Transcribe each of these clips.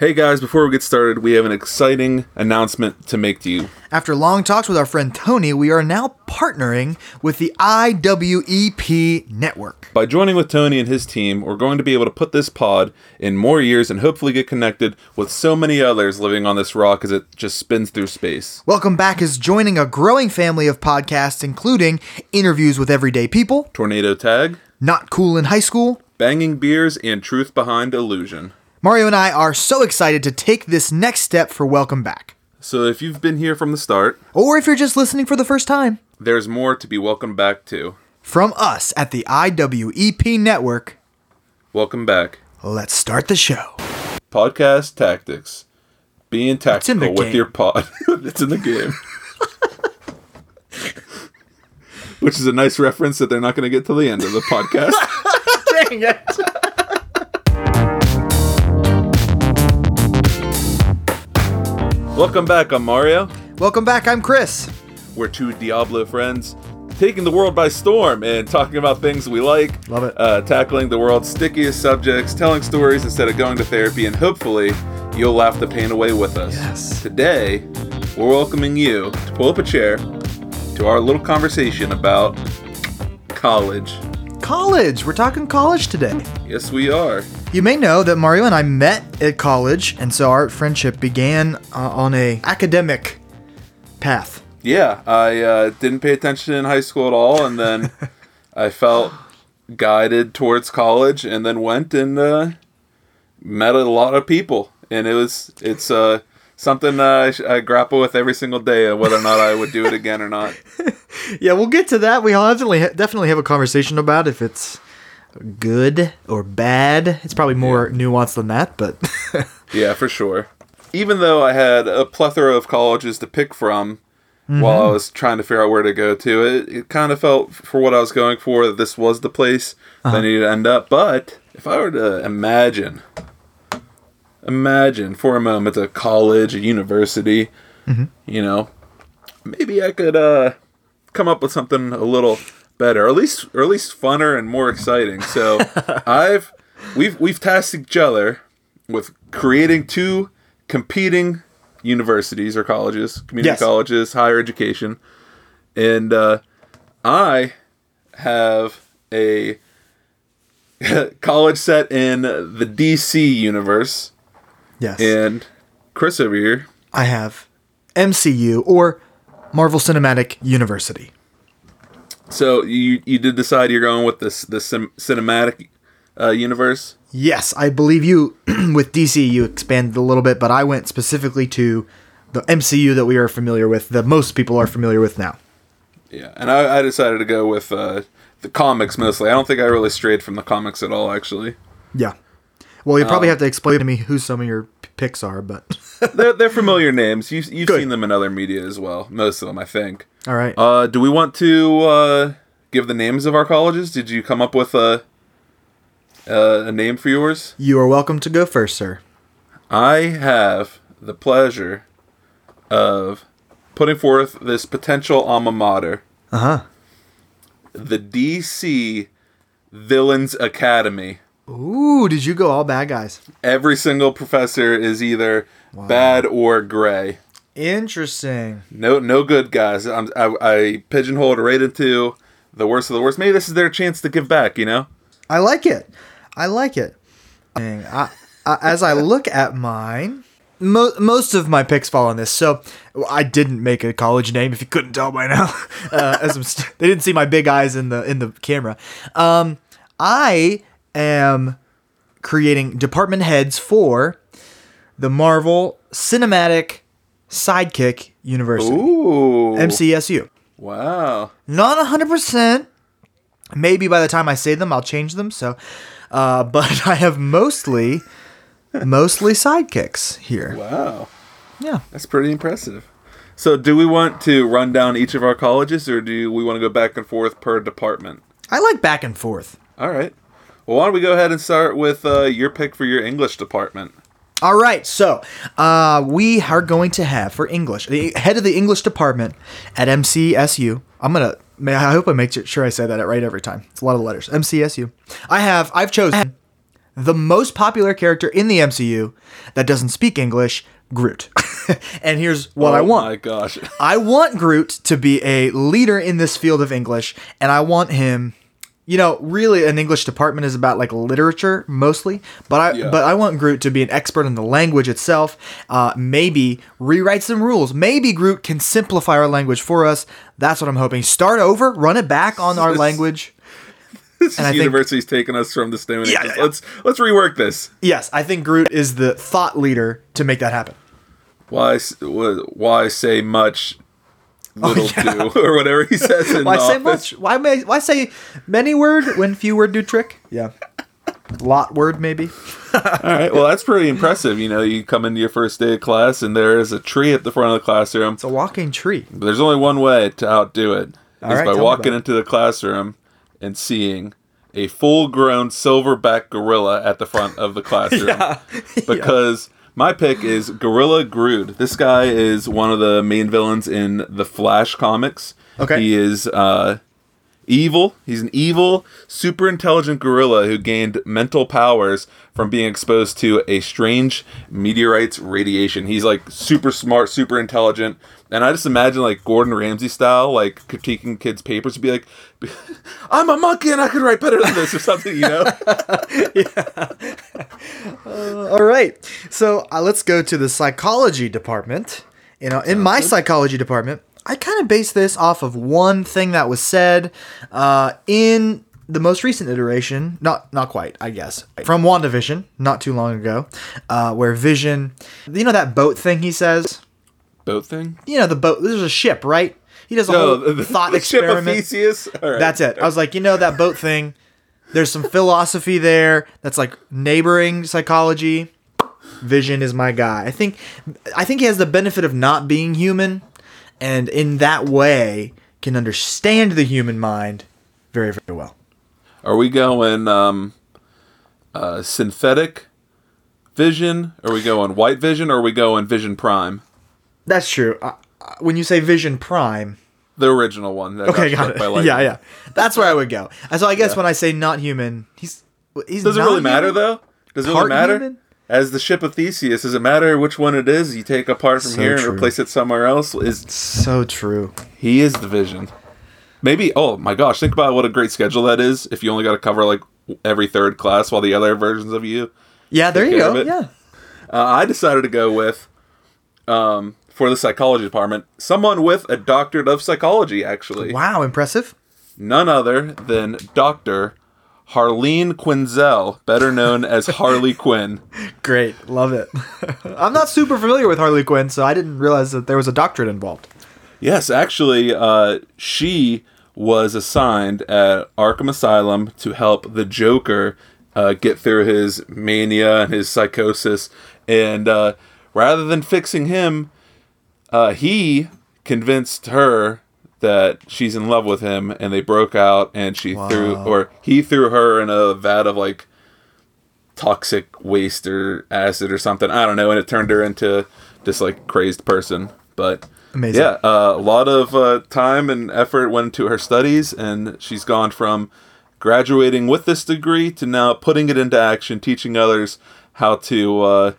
Hey guys, before we get started, we have an exciting announcement to make to you. After long talks with our friend Tony, we are now partnering with the IWEP network. By joining with Tony and his team, we're going to be able to put this pod in more years and hopefully get connected with so many others living on this rock as it just spins through space. Welcome Back is joining a growing family of podcasts, including interviews with everyday people, Tornado Tag, Not Cool in High School. Banging Beers, and Truth Behind Illusion. Mario and I are so excited to take this next step for Welcome Back. So if you've been here from the start, Or if you're just listening for the first time, there's more to be welcomed back to. from us at the IWEP network, Welcome back. let's start the show. Podcast Tactics. Being tactical with game. your pod. it's in the game. Which is a nice reference that they're not going to get to the end of the podcast. Dang it. Welcome back. I'm Mario. Welcome back, I'm Chris. We're two Diablo friends taking the world by storm and talking about things we like. Love it. Uh, tackling the world's stickiest subjects, telling stories instead of going to therapy, and hopefully you'll laugh the pain away with us. Yes. Today, we're welcoming you to pull up a chair to our little conversation about college. College. We're talking college today. Yes, we are. You may know that Mario and I met at college, and so our friendship began uh, on a academic path. Yeah, I uh, didn't pay attention in high school at all, and then I felt guided towards college, and then went and uh, met a lot of people, and it was it's uh, something uh, I, sh- I grapple with every single day, of whether or not I would do it again or not. Yeah, we'll get to that. We'll definitely definitely have a conversation about if it's good or bad. It's probably more nuanced than that, but Yeah, for sure. Even though I had a plethora of colleges to pick from while I was trying to figure out where to go to, it, it kind of felt for what I was going for that this was the place that I needed to end up. But if I were to imagine, imagine for a moment a college, a university, you know, maybe I could uh, come up with something a little better, or at least, or at least funner and more exciting. So I've we've we've tasked each other with creating two competing universities or colleges, community Yes. colleges, higher education, and uh, I have a college set in the DC universe, yes, and Chris over here I have MCU or Marvel Cinematic University. So you you did decide you're going with this the cinematic uh, universe. Yes, I believe you with DC you expanded a little bit, but I went specifically to the MCU that we are familiar with, that most people are familiar with now. Yeah, and I, I decided to go with uh, the comics mostly. I don't think I really strayed from the comics at all. Actually, Yeah. Well, you Um, probably have to explain to me who some of your picks are, but they're they're familiar names. You you've Good. seen them in other media as well. Most of them, I think. all right. Uh, do we want to uh, give the names of our colleges? Did you come up with a uh, a name for yours? you are welcome to go first, sir. I have the pleasure of putting forth this potential alma mater. Uh huh. the DC Villains Academy. Ooh, did you go all bad guys? Every single professor is either bad or gray. Interesting. No, no good guys. I'm, I, I pigeonholed right into the worst of the worst. Maybe this is their chance to give back. You know? I like it. I like it. I, I, as I look at mine, mo- most of my picks fall on this. So I didn't make a college name. If you couldn't tell by now, uh, as I'm st- they didn't see my big eyes in the in the camera. Um, I am creating department heads for the Marvel Cinematic Sidekick University, Ooh. MCSU. Wow. Not hundred percent. Maybe by the time I say them, I'll change them. So, uh, but I have mostly, mostly sidekicks here. Wow. Yeah. That's pretty impressive. So, do we want to run down each of our colleges, or do we want to go back and forth per department? I like back and forth. All right. Well, why don't we go ahead and start with uh, your pick for your English department? All right, so uh, we are going to have for English the head of the English department at MCSU. I'm gonna. may- I hope I make sure I say that right every time. It's a lot of letters. MCSU. I have. I've chosen the most popular character in the MCU that doesn't speak English, Groot. and here's what I Oh want. my gosh. I want Groot to be a leader in this field of English, and I want him. You know, really, an English department is about like literature mostly, but I Yeah. but I want Groot to be an expert in the language itself. Uh, maybe rewrite some rules. Maybe Groot can simplify our language for us. That's what I'm hoping. Start over, run it back on our language. This And I think- university's taking us from the Stone Yeah, Ages. yeah. Let's let's rework this. Yes, I think Groot is the thought leader to make that happen. Why why say much Oh, little Oh, yeah. do or whatever he says in Why the say office. much? Why may, why say many word when few word do trick? Yeah, lot word maybe. All right, well that's pretty impressive. You know, you come into your first day of class and there is a tree at the front of the classroom. It's a walking tree. There's only one way to outdo it. All is right, by walking into the classroom and seeing a full-grown silverback gorilla at the front of the classroom. yeah. Because my pick is Gorilla Grodd. This guy is one of the main villains in the Flash comics. Okay. He is uh, evil. He's an evil, super intelligent gorilla who gained mental powers from being exposed to a strange meteorite's radiation. He's like super smart, super intelligent. And I just imagine like Gordon Ramsay style, like critiquing kids' papers, to be like, "I'm a monkey and I could write better than this" or something, you know? All right, so uh, let's go to the psychology department. You know, in my psychology department, I kind of base this off of one thing that was said uh, in the most recent iteration. Not not quite, I guess, from WandaVision, not too long ago, uh, where Vision, you know that boat thing he says. Boat thing. You know the boat. There's a ship, right? He does a No, whole the, thought the ship of experiment. Theseus. Right. That's it. I was like, you know, that boat thing. There's some philosophy there. That's like neighboring psychology. Vision is my guy. I think, I think he has the benefit of not being human, and in that way can understand the human mind very, very well. Are we going um, uh, synthetic vision? Are we going white vision? Or are we going Vision Prime? That's true. Uh, uh, when you say Vision Prime, The original one. That okay, got got it. Yeah, yeah. That's where I would go. So I guess when I say not human, he's he's. Does it really matter though? Does it really matter? human? As the ship of Theseus, does it matter which one it is? You take apart from So here true. and replace it somewhere else. Is So true. he is the Vision? Maybe. Oh my gosh! Think about what a great schedule that is. If you only got to cover like every third class, while the other versions of you Yeah, there you go. Yeah. Uh, I decided to go with, um, for the psychology department, someone with a doctorate of psychology, actually. Wow, impressive. None other than Dr. Harleen Quinzel, better known as Harley Quinn. Great, love it. I'm not super familiar with Harley Quinn, so I didn't realize that there was a doctorate involved. Yes, actually, uh, she was assigned at Arkham Asylum to help the Joker uh, get through his mania and his psychosis. And uh, rather than fixing him, uh, he convinced her that she's in love with him, and they broke out, and she threw, or he threw her in a vat of like toxic waste or acid or something. I don't know, and it turned her into this like crazed person. But Amazing. yeah, uh, a lot of uh, time and effort went into her studies, and she's gone from graduating with this degree to now putting it into action, teaching others how to uh,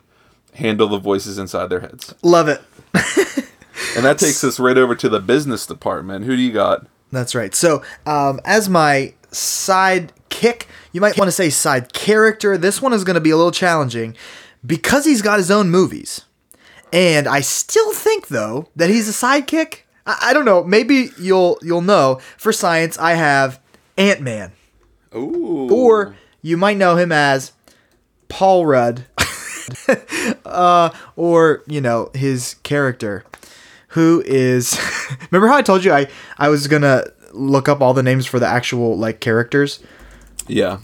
handle the voices inside their heads. Love it. And that takes us right over to the business department. Who do you got? That's right. So, um, as my side kick, you might want to say side character. This one is going to be a little challenging because he's got his own movies. And I still think though that he's a sidekick. I, I don't know. Maybe you'll you'll know. For science, I have Ant Man, Ooh. or you might know him as Paul Rudd, uh, or you know his character, who is. remember how I told you I I was gonna look up all the names for the actual like characters. yeah,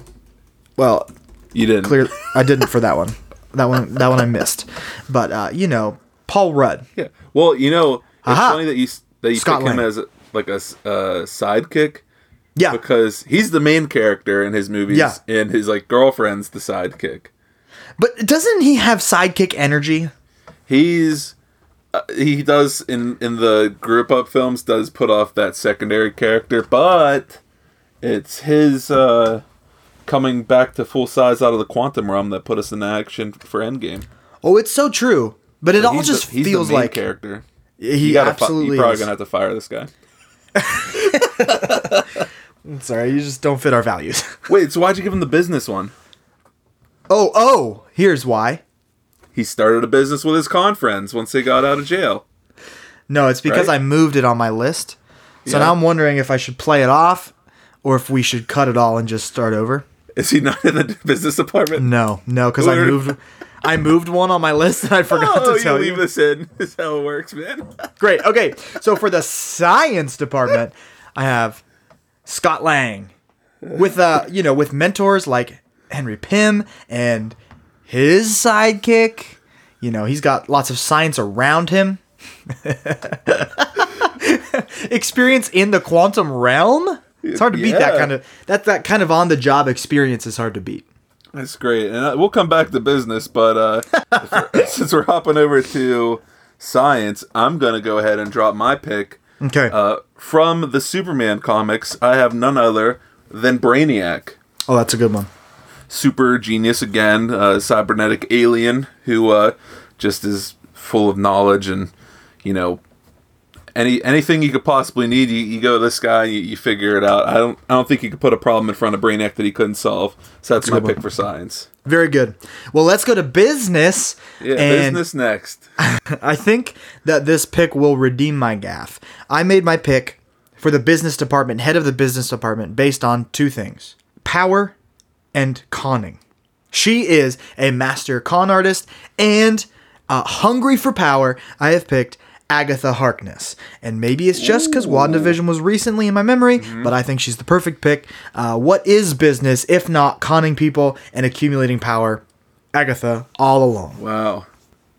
Well, you didn't. clear I didn't for that one. That one that one I missed. But uh, you know Paul Rudd. Yeah. Well, you know, it's Aha. funny that you that you Scott pick him as like a uh, sidekick Yeah. because he's the main character in his movies, Yeah. and his like girlfriend's the sidekick. But doesn't he have sidekick energy? He's he does in in the group up films does put off that secondary character, but it's his uh coming back to full size out of the quantum realm that put us in action for Endgame. Oh, it's so true. But it all just the, he's feels like character. he You absolutely fi- you're probably is. gonna have to fire this guy. Sorry, you just don't fit our values. Wait, so why'd you give him the business one? oh, oh, here's why. He started a business with his con friends once they got out of jail. No, it's because Right? I moved it on my list. So Yeah. now I'm wondering if I should play it off or if we should cut it all and just start over. Is he not in the business department? No, no, because I moved I moved one on my list and I forgot Oh, to tell you you. this in. This is how it works, man. Great. Okay. So for the science department, I have Scott Lang with uh, you know, with mentors like Henry Pym and his sidekick. You know, he's got lots of science around him. experience in the quantum realm? It's hard to beat that kind of that that kind of on the job experience is hard to beat. That's great, and uh, we'll come back to business, but uh, we're- since we're hopping over to science, I'm gonna go ahead and drop my pick. Okay. Uh, from the Superman comics, I have none other than Brainiac. oh, that's a good one. Super genius again, uh, cybernetic alien who uh, just is full of knowledge and you know any anything you could possibly need. You, you go to this guy, you, you figure it out. I don't I don't think you could put a problem in front of Brainiac that he couldn't solve. So that's my one. pick for science. Very good. Well, let's go to business. Yeah, and business next. I think that this pick will redeem my gaff. I made my pick for the business department, head of the business department, based on two things power and conning. She is a master con artist and uh, hungry for power. I have picked Agatha Harkness. And maybe it's just because WandaVision was recently in my memory, but I think she's the perfect pick. Uh, what is business if not conning people and accumulating power? Agatha all along. Wow,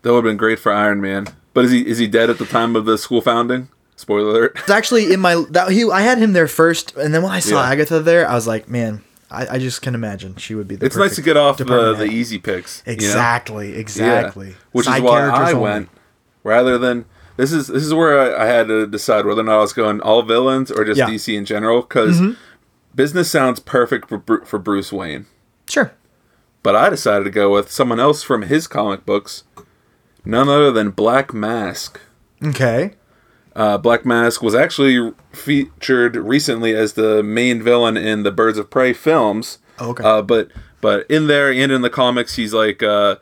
that would have been great for Iron Man. But is he is he dead at the time of the school founding? Spoiler alert. It's actually in my that he I had him there first, and then when I saw Yeah. Agatha there, I was like, man, I, I just can imagine she would be. the It's nice to get off the, the easy picks. you know? Exactly, exactly. Yeah. Which Side is why I only. went rather than this is this is where I, I had to decide whether or not I was going all villains or just Yeah. Mm-hmm. DC in general because business sounds perfect for for Bruce Wayne, Sure. but I decided to go with someone else from his comic books, none other than Black Mask. Okay. Uh, Black Mask was actually featured recently as the main villain in the Birds of Prey films. Okay. Uh, but but in there and in the comics, he's like uh,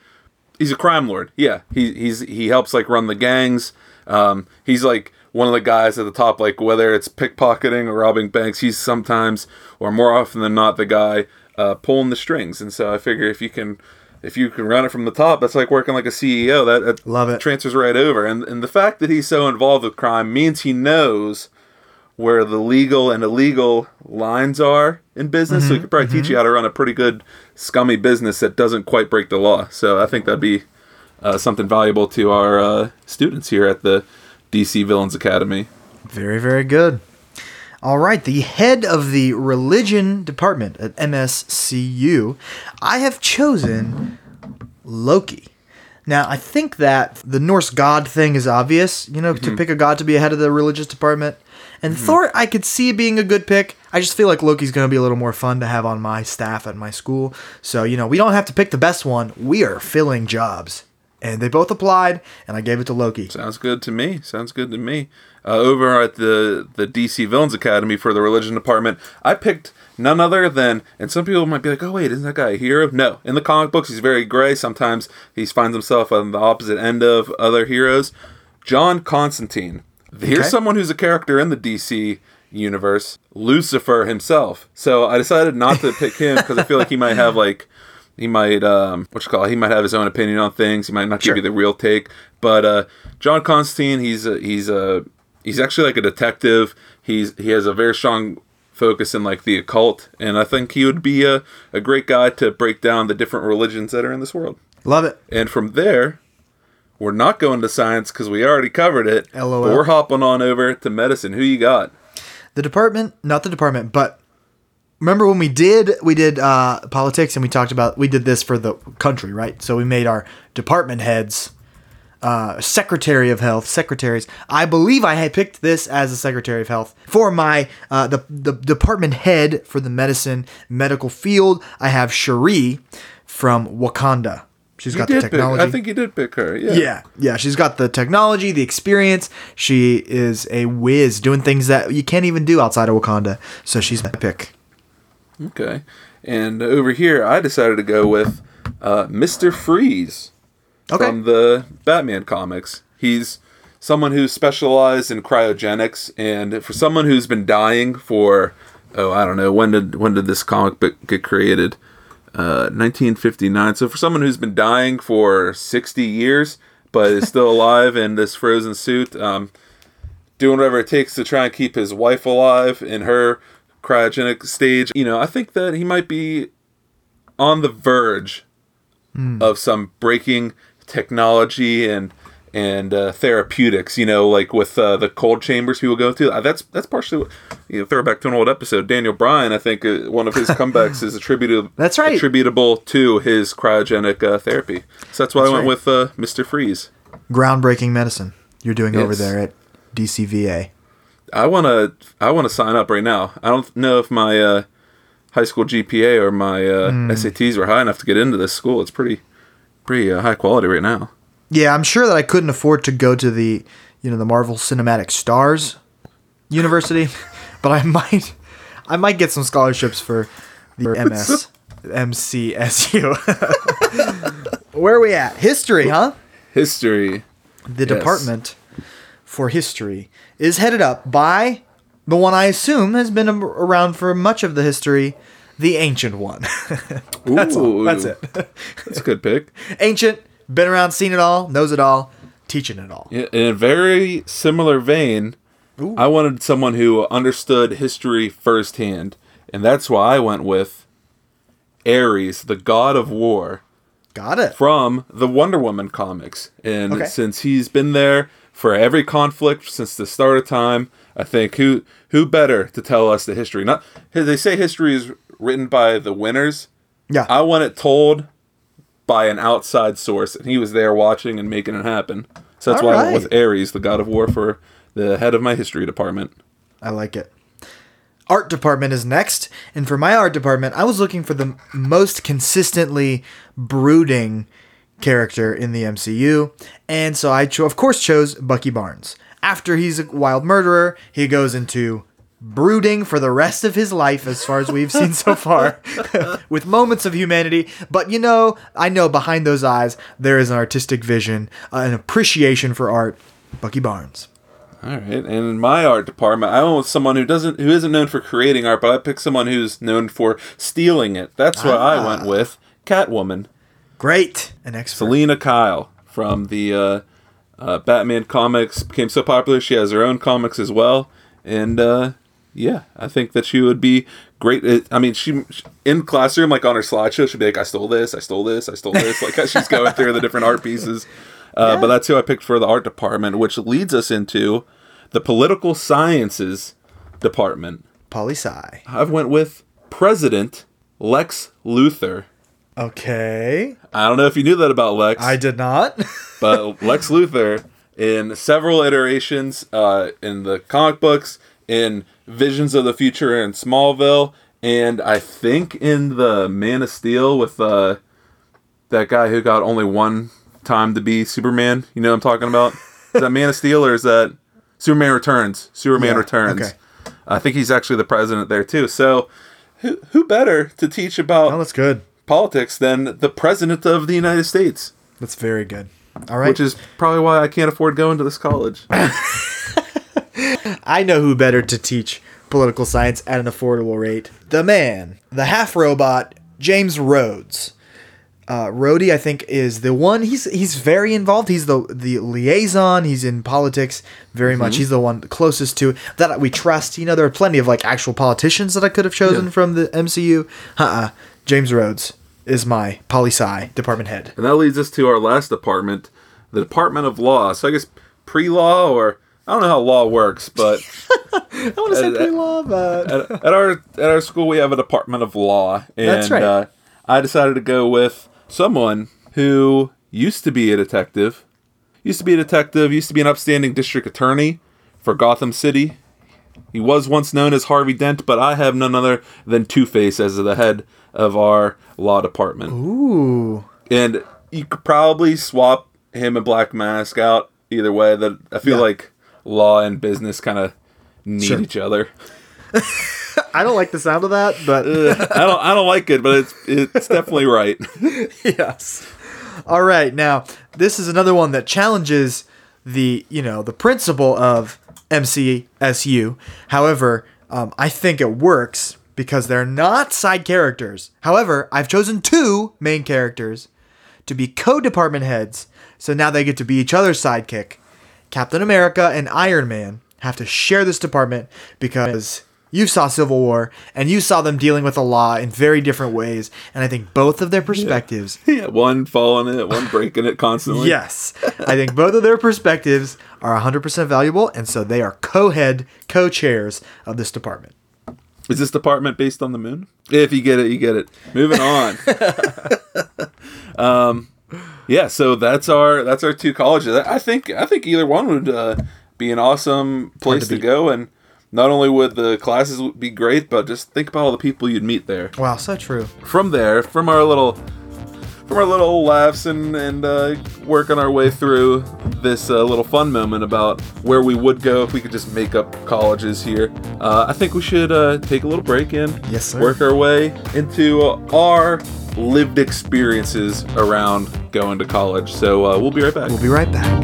he's a crime lord. Yeah, he he's he helps like run the gangs. Um, he's like one of the guys at the top, like whether it's pickpocketing or robbing banks. He's sometimes or more often than not the guy uh, pulling the strings. And so I figure if you can. If you can run it from the top, that's like working like a CEO. That, that Love it. transfers right over. And and the fact that he's so involved with crime means he knows where the legal and illegal lines are in business. So he could probably teach you how to run a pretty good scummy business that doesn't quite break the law. So I think that'd be uh, something valuable to our uh, students here at the DC Villains Academy. Very, very good. All right, the head of the religion department at MSCU, I have chosen Loki. Now, I think that the Norse god thing is obvious, you know, to mm-hmm. pick a god to be ahead of the religious department. And mm-hmm. Thor, I could see being a good pick. I just feel like Loki's going to be a little more fun to have on my staff at my school. So, you know, we don't have to pick the best one. We are filling jobs. And they both applied, and I gave it to Loki. Sounds good to me. Sounds good to me. Uh, over at the the DC Villains Academy for the religion department, I picked none other than, and some people might be like, "Oh wait, isn't that guy a hero?" No, in the comic books, he's very gray. Sometimes he finds himself on the opposite end of other heroes. John Constantine. Here's Okay. someone who's a character in the DC universe, Lucifer himself. So I decided not to pick him because I feel like he might have like he might um what you call it, he might have his own opinion on things. He might not Sure. give you the real take. But uh John Constantine, he's a, he's a he's actually like a detective. He's he has a very strong focus in like the occult, and I think he would be a, a great guy to break down the different religions that are in this world. Love it. And from there, we're not going to science because we already covered it. LOL. But we're hopping on over to medicine. Who you got? the department not the department but remember when we did we did uh politics and we talked about we did this for the country right so we made our department heads uh, Secretary of Health, secretaries. I believe I had picked this as a Secretary of Health for my uh, the the department head for the medicine medical field. I have Shuri from Wakanda. She's You got the did pick, technology. I think you did pick her. Yeah. Yeah, yeah, she's got the technology, the experience. She is a whiz doing things that you can't even do outside of Wakanda. So she's my pick. Okay. And over here, I decided to go with uh, Mister Freeze Okay. from the Batman comics. He's someone who's specialized in cryogenics, and for someone who's been dying for oh, I don't know when did when did this comic book get created? Uh, 1959. So for someone who's been dying for 60 years but is still alive in this frozen suit, um, doing whatever it takes to try and keep his wife alive in her cryogenic stage. You know, I think that he might be on the verge of some breaking technology and and uh, therapeutics. You know, like with uh, the cold chambers people go to. Uh, that's that's partially what, you know throwback to an old episode. Daniel Bryan, I think uh, one of his comebacks is attributable. That's right. Attributable to his cryogenic uh, therapy. So that's why I went right. with uh, Mister Freeze. Groundbreaking medicine you're doing over there at DCVA. I wanna I wanna sign up right now. I don't know if my uh, high school GPA or my uh, Hmm. SATs were high enough to get into this school. It's pretty pretty uh, high quality right now. Yeah, I'm sure that I couldn't afford to go to the, you know, the Marvel Cinematic Stars University, but I might, I might get some scholarships for the MS, MCSU. Where are we at? History, huh? History. The Yes. department for history is headed up by the one I assume has been around for much of the history, the ancient one. that's all. That's it. That's a good pick. ancient, been around, seen it all, knows it all, teaching it all. Yeah, in a very similar vein, I wanted someone who understood history firsthand, and that's why I went with Ares, the god of war. Got it. from the Wonder Woman comics. And Okay. since he's been there for every conflict since the start of time, I think who who better to tell us the history? Not they say history is written by the winners. Yeah. I want it told by an outside source, and he was there watching and making it happen. So that's why I went with Ares, the god of war, for the head of my history department. I like it. Art department is next, and for my art department, I was looking for the most consistently brooding character in the MCU, and so I cho- of course chose Bucky Barnes. After he's a wild murderer, he goes into brooding for the rest of his life as far as we've seen so far with moments of humanity. But you know i know behind those eyes there is an artistic vision uh, an appreciation for art. Bucky barnes. All right, and in my art department, I went with someone who doesn't, who isn't known for creating art, but I picked someone who's known for stealing it. That's what I went with. Catwoman, great. An expert. Selina Kyle from the uh, uh, Batman comics. Became so popular, she has her own comics as well, and uh, yeah, I think that she would be great. I mean, she in classroom, like on her slideshow, she'd be like, "I stole this, I stole this, I stole this," like she's going through the different art pieces. Uh, But that's who I picked for the art department, which leads us into the political sciences department. Poli sci. I went with President Lex Luthor. Okay. I don't know if you knew that about Lex. I did not. but Lex Luthor in several iterations uh, in the comic books, in Visions of the Future in Smallville, and I think in the Man of Steel with uh, that guy who got only one time to be Superman. You know what I'm talking about? Is that Man of Steel or is that Superman Returns? Superman Yeah, Returns. okay. I think he's actually the president there too. So, who who better to teach about oh, that's good. politics than the president of the United States? That's very good. All right. which is probably why I can't afford going to this college. I know who better to teach political science at an affordable rate. The man, the half robot, James Rhodes. Uh, Rhodey, I think, is the one. He's he's very involved. He's the the liaison. He's in politics very much. He's the one closest to that we trust. You know, there are plenty of like actual politicians that I could have chosen Yeah. from the MCU. Uh-uh. James Rhodes is my poli sci department head. and that leads us to our last department, the Department of Law. So I guess pre-law or I don't know how law works, but I want to say pre-law, but at, at our at our school we have a Department of Law, and That's right. uh, I decided to go with someone who used to be a detective, used to be a detective, used to be an upstanding district attorney for Gotham City. He was once known as Harvey Dent, but I have none other than Two Face as the head of our law department. Ooh. And you could probably swap him and Black Mask out either way. That I feel Yeah. like law and business kind of need Sure. each other. I don't like the sound of that, but I don't I don't like it, but it's it's definitely right. yes. All right, now this is another one that challenges the you know the principle of MCSU. However, um, I think it works because they're not side characters. However, I've chosen two main characters to be co-department heads, so now they get to be each other's sidekick. Captain America and Iron Man have to share this department because you saw Civil War and you saw them dealing with the law in very different ways, and I think both of their perspectives yeah, one following it, one breaking it constantly. Yes. I think both of their perspectives are 100% valuable, and so they are co head, co chairs of this department. Is this department based on the moon? If you get it, you get it. Moving on. um, yeah. So that's our that's our two colleges. I think I think either one would uh, be an awesome place to, beat. go, and not only would the classes be great, but just think about all the people you'd meet there. Wow, so true. From there, from our little from our little laughs and and uh, working our way through this uh, little fun moment about where we would go if we could just make up colleges here. Uh, I think we should uh, take a little break and Yes, work our way into our lived experiences around going to college. So uh, we'll be right back. We'll be right back.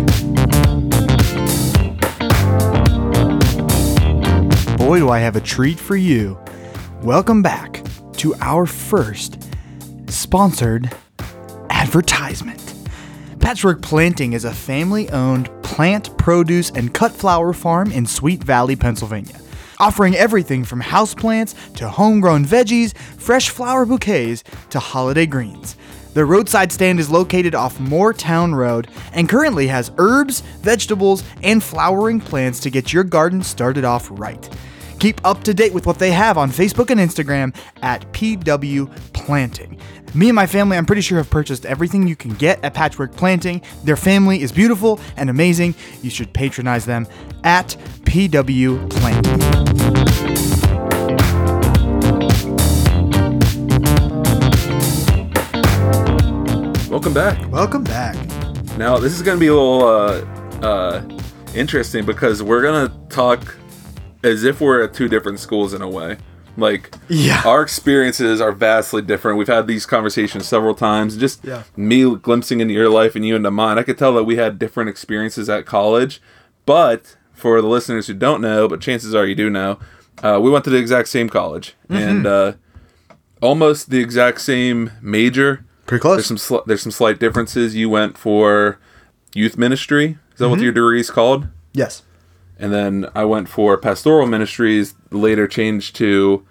Boy, do I have a treat for you. Welcome back to our first sponsored advertisement. Patchwork Planting is a family owned plant, produce, and cut flower farm in Sweet Valley, Pennsylvania, offering everything from houseplants to homegrown veggies, fresh flower bouquets to holiday greens. The roadside stand is located off Moortown Road and currently has herbs, vegetables, and flowering plants to get your garden started off right. Keep up to date with what they have on Facebook and Instagram at PW Planting. Me and my family, I'm pretty sure, have purchased everything you can get at Patchwork Planting. Their family is beautiful and amazing. You should patronize them at PW Planting. Welcome back. Welcome back. Now this is going to be a little uh, uh, interesting because we're going to talk as if we're at two different schools in a way. Like, Yeah. our experiences are vastly different. We've had these conversations several times. Just Yeah. me glimpsing into your life and you into mine, I could tell that we had different experiences at college. But for the listeners who don't know, but chances are you do know, uh, we went to the exact same college and uh, almost the exact same major. Pretty close. There's some sli- there's some slight differences. You went for youth ministry. Is that what your degree is called? Yes. And then I went for pastoral ministries. Later changed to,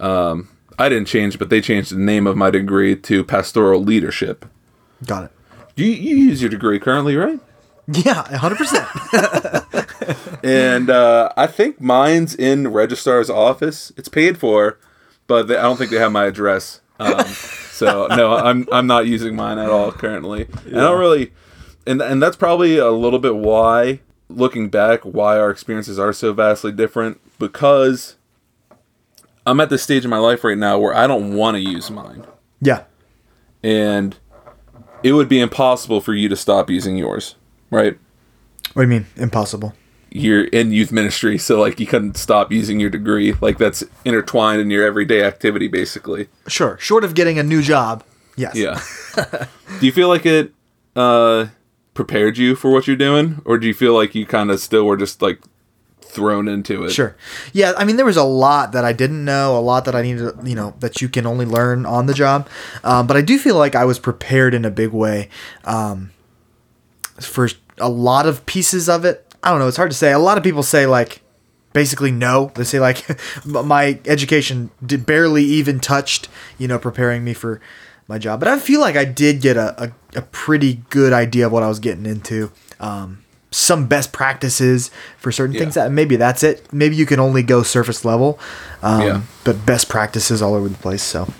um, I didn't change, but they changed the name of my degree to pastoral leadership. Got it. You, you use your degree currently, right? Yeah, 100%. And uh, I think mine's in registrar's office. It's paid for, but they, I don't think they have my address. Um, so no, I'm I'm not using mine at all currently. And I don't really, and and that's probably a little bit why, looking back, why our experiences are so vastly different. Because I'm at this stage in my life right now where I don't want to use mine, yeah. and it would be impossible for you to stop using yours, right? What do you mean? Impossible. you're in youth ministry, so like you couldn't stop using your degree. Like that's intertwined in your everyday activity, basically. Sure. Short of getting a new job. Yes. Yeah. do you feel like it uh, prepared you for what you're doing, or do you feel like you kind of still were just like thrown into it? Sure. Yeah, I mean, there was a lot that I didn't know, a lot that I needed, you know, that you can only learn on the job. Um, but I do feel like I was prepared in a big way um, for a lot of pieces of it. I don't know. It's hard to say. A lot of people say like basically no. They say like my education did barely even touched, you know, preparing me for my job. But I feel like I did get a, a, a pretty good idea of what I was getting into. Um, some best practices for certain things that maybe that's it. Maybe you can only go surface level. Um, Yeah. But best practices all over the place. So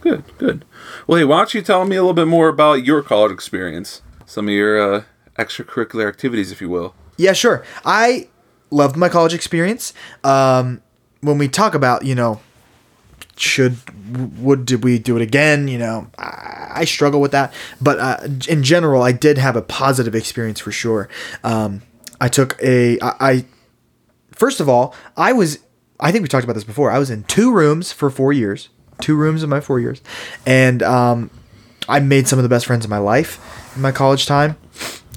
Good, good. Well, hey, why don't you tell me a little bit more about your college experience? Some of your uh, extracurricular activities, if you will. Yeah, sure. I loved my college experience. Um, when we talk about, you know, should would did we do it again? You know, I, struggle with that. But uh, in general, I did have a positive experience for sure. Um, I took a I, I first of all, I was I think we talked about this before. I was in two rooms for four years, two rooms in my four years, and um, I made some of the best friends of my life in my college time,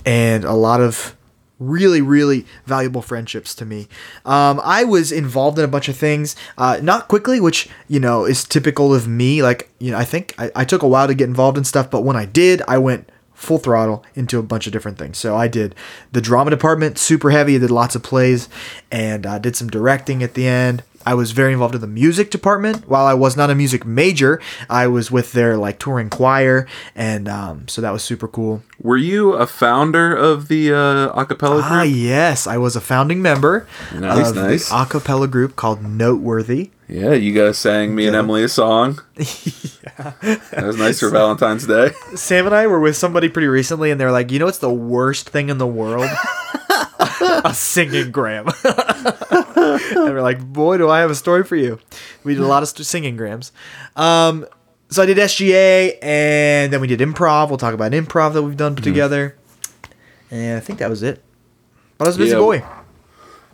and a lot of really really valuable friendships to me. Um, i was involved in a bunch of things uh, not quickly which you know is typical of me. Like you know i think I, I took a while to get involved in stuff but when i did i went full throttle into a bunch of different things so i did the drama department super heavy I did lots of plays and uh, did some directing at the end I was very involved in the music department. While I was not a music major, I was with their like touring choir, and um, so that was super cool. Were you a founder of the uh, acapella group? Ah, yes, I was a founding member Nice, of nice. the acapella group called Noteworthy. Yeah, you guys sang me and Emily a song. Yeah. That was nice for Valentine's Day. Sam and I were with somebody pretty recently, and they're like, "You know what's the worst thing in the world? a singing gram." and we're like, "Boy, do I have a story for you." We did a lot of st- singing grams. Um, so I did SGA, and then we did improv. We'll talk about improv that we've done together, and I think that was it. But I was a busy Yeah. boy.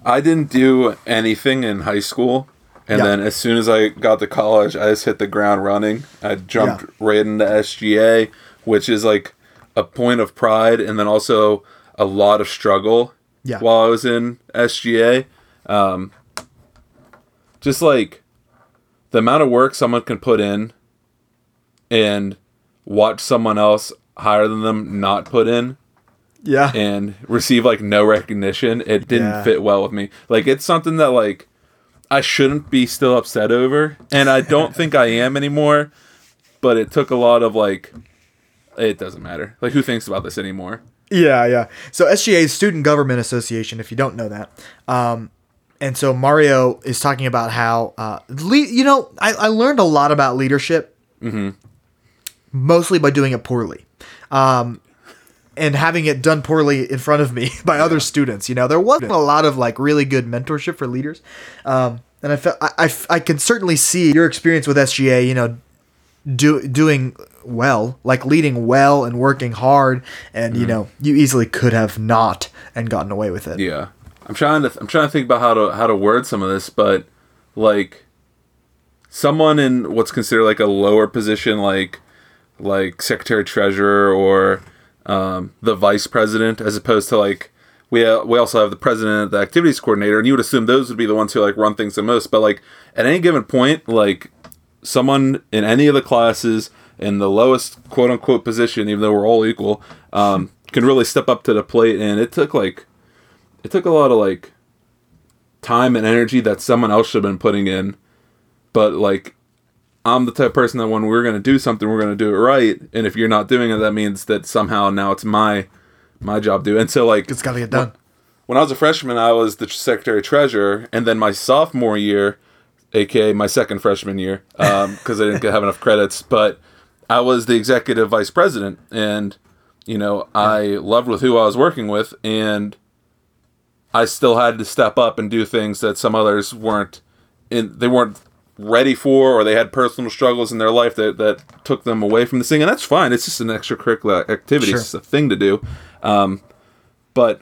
I didn't do anything in high school. And Yeah. then as soon as I got to college, I just hit the ground running. I jumped Yeah. right into SGA, which is like a point of pride and then also a lot of struggle Yeah. while I was in SGA. Um, just like the amount of work someone can put in and watch someone else higher than them not put in Yeah. and receive like no recognition it didn't Yeah. fit well with me like it's something that like i shouldn't be still upset over and i don't think i am anymore but it took a lot of like it doesn't matter like who thinks about this anymore Yeah, yeah. So SGA is Student Government Association. If you don't know that, um, and so Mario is talking about how, uh, le- you know, I, I learned a lot about leadership, mm-hmm. mostly by doing it poorly, um, and having it done poorly in front of me by other students. You know, there wasn't a lot of like really good mentorship for leaders, um, and I felt I, I, I can certainly see your experience with SGA. You know, do, doing well, like leading well and working hard, and you know you easily could have not and gotten away with it. yeah i'm trying to i'm trying to think about how to how to word some of this but like someone in what's considered like a lower position like like secretary treasurer or um, the vice president as opposed to like we uh, we also have the president the activities coordinator and you would assume those would be the ones who like run things the most but like at any given point like someone in any of the classes in the lowest quote unquote position even though we're all equal um, can really step up to the plate and it took like it took a lot of like time and energy that someone else should have been putting in but like I'm the type of person that when we're gonna do something, we're gonna do it right. And if you're not doing it, that means that somehow now it's my my job to do. And so like It's got to get done. when I was a freshman, I was the secretary treasurer, and then my sophomore year, aka my second freshman year, um, because I didn't have enough credits, but I was the executive vice president, and you know I loved with who I was working with, and I still had to step up and do things that some others weren't in. They weren't ready for, or they had personal struggles in their life that that took them away from the singing. And that's fine. It's just an extracurricular activity. Sure. It's just a thing to do. Um, but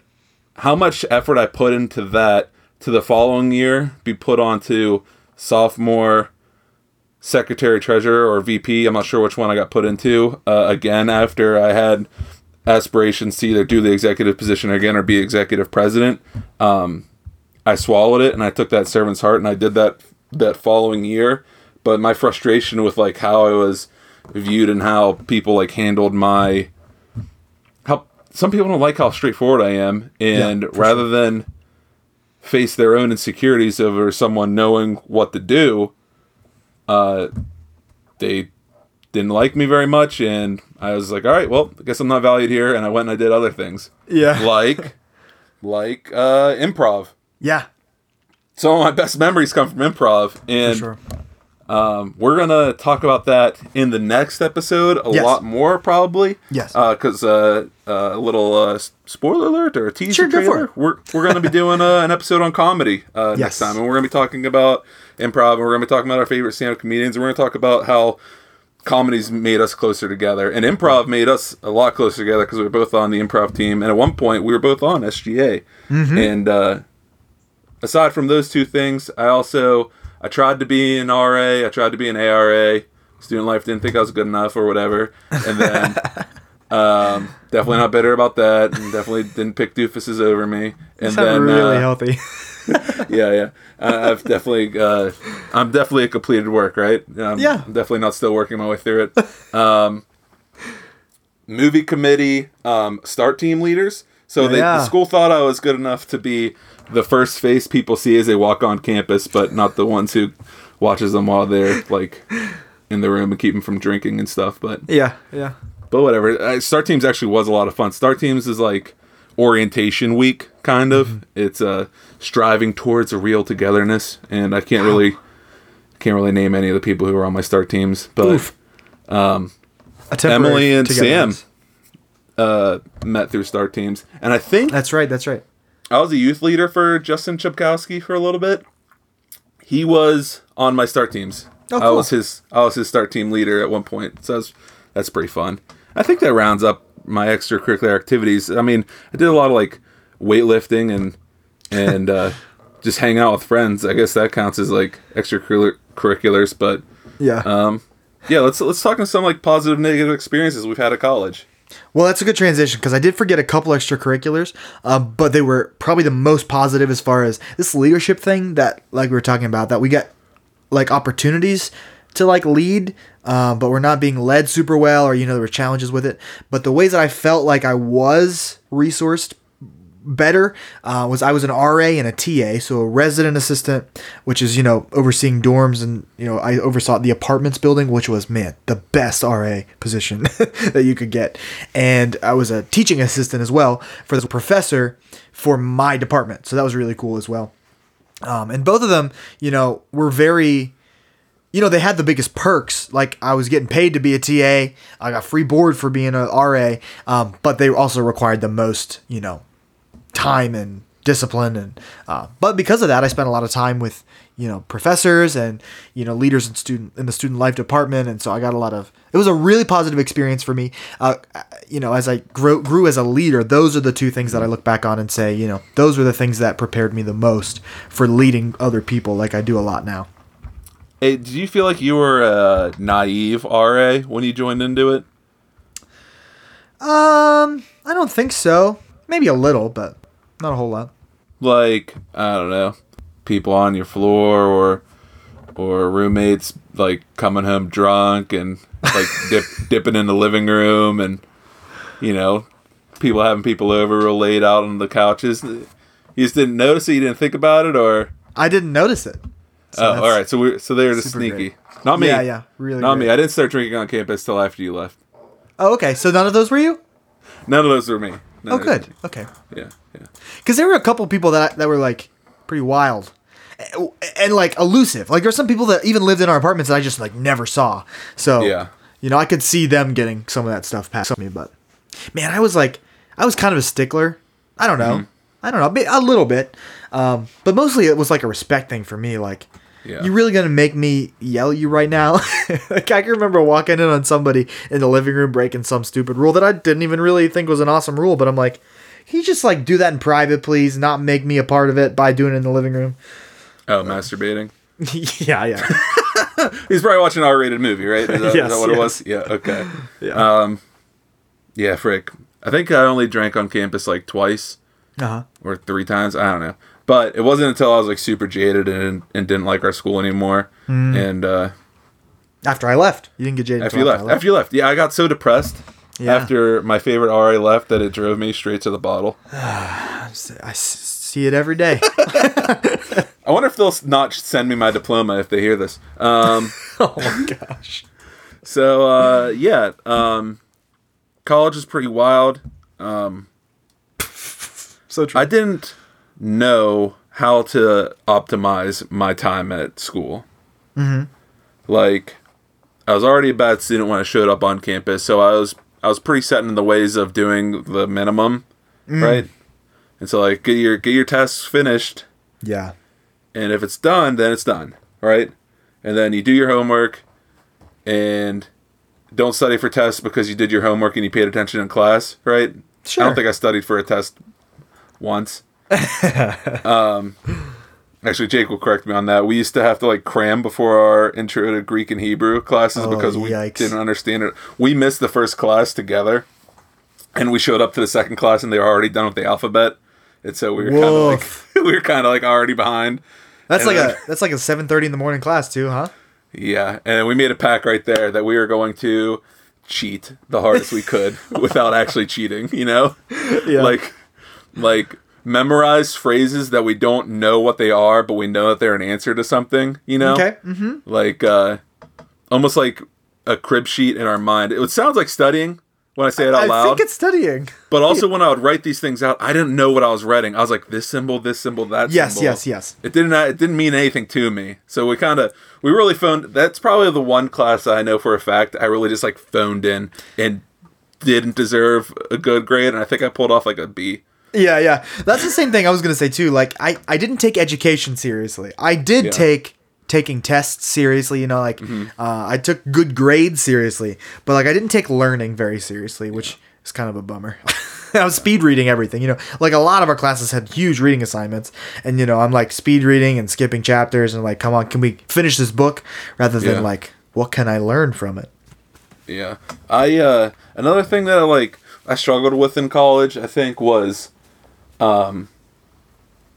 how much effort I put into that to the following year be put onto sophomore secretary treasurer or VP. I'm not sure which one I got put into uh, again after I had aspirations to either do the executive position again or be executive president. Um, I swallowed it and I took that servant's heart and I did that that following year. But my frustration with like how I was viewed and how people like handled my how some people don't like how straightforward I am and Yeah, rather than face their own insecurities over someone knowing what to do uh they didn't like me very much and I was like all right well I guess I'm not valued here and I went and I did other things Yeah. like like uh improv Yeah. Some of my best memories come from improv and sure. Um, we're gonna talk about that in the next episode a Yes. lot more, probably. Yes. Because uh, uh, a little uh, spoiler alert or a teaser Sure, trailer. We're we're gonna be doing uh, an episode on comedy uh, next time, and we're gonna be talking about improv, and we're gonna be talking about our favorite stand-up comedians, and we're gonna talk about how comedy's made us closer together, and improv made us a lot closer together because we were both on the improv team, and at one point we were both on SGA, Mm-hmm. and. Aside from those two things, I also I tried to be an RA, I tried to be an ARA. Student life didn't think I was good enough or whatever, and then um, definitely not bitter about that, and definitely didn't pick doofuses over me. And then really uh, healthy. yeah, yeah, I, I've definitely uh, I'm definitely a completed work, right? Um, Yeah. I'm definitely not still working my way through it. Um, movie committee, um, start team leaders. So they, the school thought I was good enough to be the first face people see as they walk on campus, but not the ones who watches them while they're like in the room and keep them from drinking and stuff. But yeah, yeah. but whatever. Start teams actually was a lot of fun. Star teams is like orientation week, kind of. Mm-hmm. It's uh, striving towards a real togetherness, and I can't really can't really name any of the people who were on my Star teams, but Oof. Temporary Emily and Sam uh, met through Star teams, and I think That's right. That's right. I was a youth leader for Justin Chupkowski for a little bit. He was on my start teams. Oh, I was his I was his start team leader at one point. So that's that's pretty fun. I think that rounds up my extracurricular activities. I mean, I did a lot of like weightlifting and and uh, just hang out with friends. I guess that counts as like extracurriculars. But Yeah. um, yeah, let's let's talk on some like positive negative experiences we've had at college. Well, that's a good transition because I did forget a couple extracurriculars, uh, but they were probably the most positive as far as this leadership thing that, like we were talking about, that we get like opportunities to like lead, uh, but we're not being led super well, or you know there were challenges with it. But the ways that I felt like I was resourced better uh, was I was an RA and a TA, so a resident assistant, which is you know overseeing dorms and you know I oversaw the apartments building, which was man the best RA position that you could get, and I was a teaching assistant as well for the professor for my department, so that was really cool as well. Um, and both of them, you know, were very you know, they had the biggest perks. Like I was getting paid to be a TA, I got free board for being a RA, um, but they also required the most, you know, time and discipline. And uh, but because of that, I spent a lot of time with you know professors and you know leaders in student in the student life department, and so I got a lot of. It was a really positive experience for me. Uh, you know, as I grew grew as a leader, those are the two things that I look back on and say, you know, those were the things that prepared me the most for leading other people, like I do a lot now. Hey, did you feel like you were a naive RA when you joined into it? Um, I don't think so. Maybe a little, but not a whole lot. like I don't know, people on your floor or or roommates like coming home drunk and like dip, dipping in the living room and you know people having people over real late out on the couches. You just didn't notice it. You didn't think about it, or I didn't notice it. So oh, all right. So we so they were just sneaky. great. Not me. Yeah, yeah, really Not me. I didn't start drinking on campus till after you left. Oh, okay. So none of those were you? None of those were me. None Oh, good. Okay. Yeah, yeah. Because there were a couple people that that were like pretty wild and, and like elusive. Like there's some people that even lived in our apartments that I just like never saw. So Yeah. you know, I could see them getting some of that stuff past me. But man, I was like, I was kind of a stickler. I don't know. Mm-hmm. I don't know, a a little bit, um, but mostly it was like a respect thing for me. Like, Yeah. you really gonna make me yell at you right now? like I can remember walking in on somebody in the living room breaking some stupid rule that I didn't even really think was an awesome rule, but I'm like, can you just like do that in private, please? Not make me a part of it by doing it in the living room. Oh, masturbating. yeah, yeah, He's probably watching an R-rated movie, right? Is that, is Yes, that what it was? Yeah. Okay. yeah. Um, yeah, frick. I think I only drank on campus like twice Uh huh. or three times. I don't know. But it wasn't until I was like super jaded and, and didn't like our school anymore. Hmm. And uh, After I left, you didn't get jaded. after you left, after you left, yeah, I got so depressed Yeah. after my favorite RA left that it drove me straight to the bottle. I see it every day. I wonder if they'll not send me my diploma if they hear this. Um, oh my gosh. so uh, yeah, um, college is pretty wild. Um, So true. I didn't know how to optimize my time at school. Mm-hmm. like I was already a bad student when I showed up on campus, so I was I was pretty set in the ways of doing the minimum, mm. right? And so like get your get your tests finished, Yeah. and if it's done, then it's done, right? And then you do your homework, and don't study for tests because you did your homework and you paid attention in class, right? Sure. I don't think I studied for a test once. um, actually, Jake will correct me on that. We used to have to like cram before our intro to Greek and Hebrew classes Oh, because we yikes. didn't understand it. We missed the first class together, and we showed up to the second class and they were already done with the alphabet, and so we were kind of like we were kind of like already behind. That's And like then- a that's like a seven thirty in the morning class too, huh? Yeah, and we made a pact right there that we were going to cheat the hardest we could without actually cheating, you know? Yeah. Like like memorize phrases that we don't know what they are, but we know that they're an answer to something, you know? Okay. Mm-hmm. Like uh almost like a crib sheet in our mind. It sounds like studying when I say it out I loud. think it's studying. But also when I would write these things out, I didn't know what I was writing. I was like, this symbol, this symbol, that Yes, symbol. Yes, yes, yes. It didn't it didn't mean anything to me. So we kind of we really phoned. That's probably the one class I know for a fact I really just like phoned in and didn't deserve a good grade, and I think I pulled off like a B. Yeah, yeah. That's the same thing I was gonna say too. Like I, I didn't take education seriously. I did Yeah. take taking tests seriously, you know, like Mm-hmm. uh, I took good grades seriously, but like I didn't take learning very seriously, which is kind of a bummer. I was speed reading everything, you know. Like a lot of our classes had huge reading assignments, and you know, I'm like speed reading and skipping chapters, and like, come on, can we finish this book rather than Yeah. like, what can I learn from it? Yeah, I uh another thing that I like I struggled with in college. I think was, um,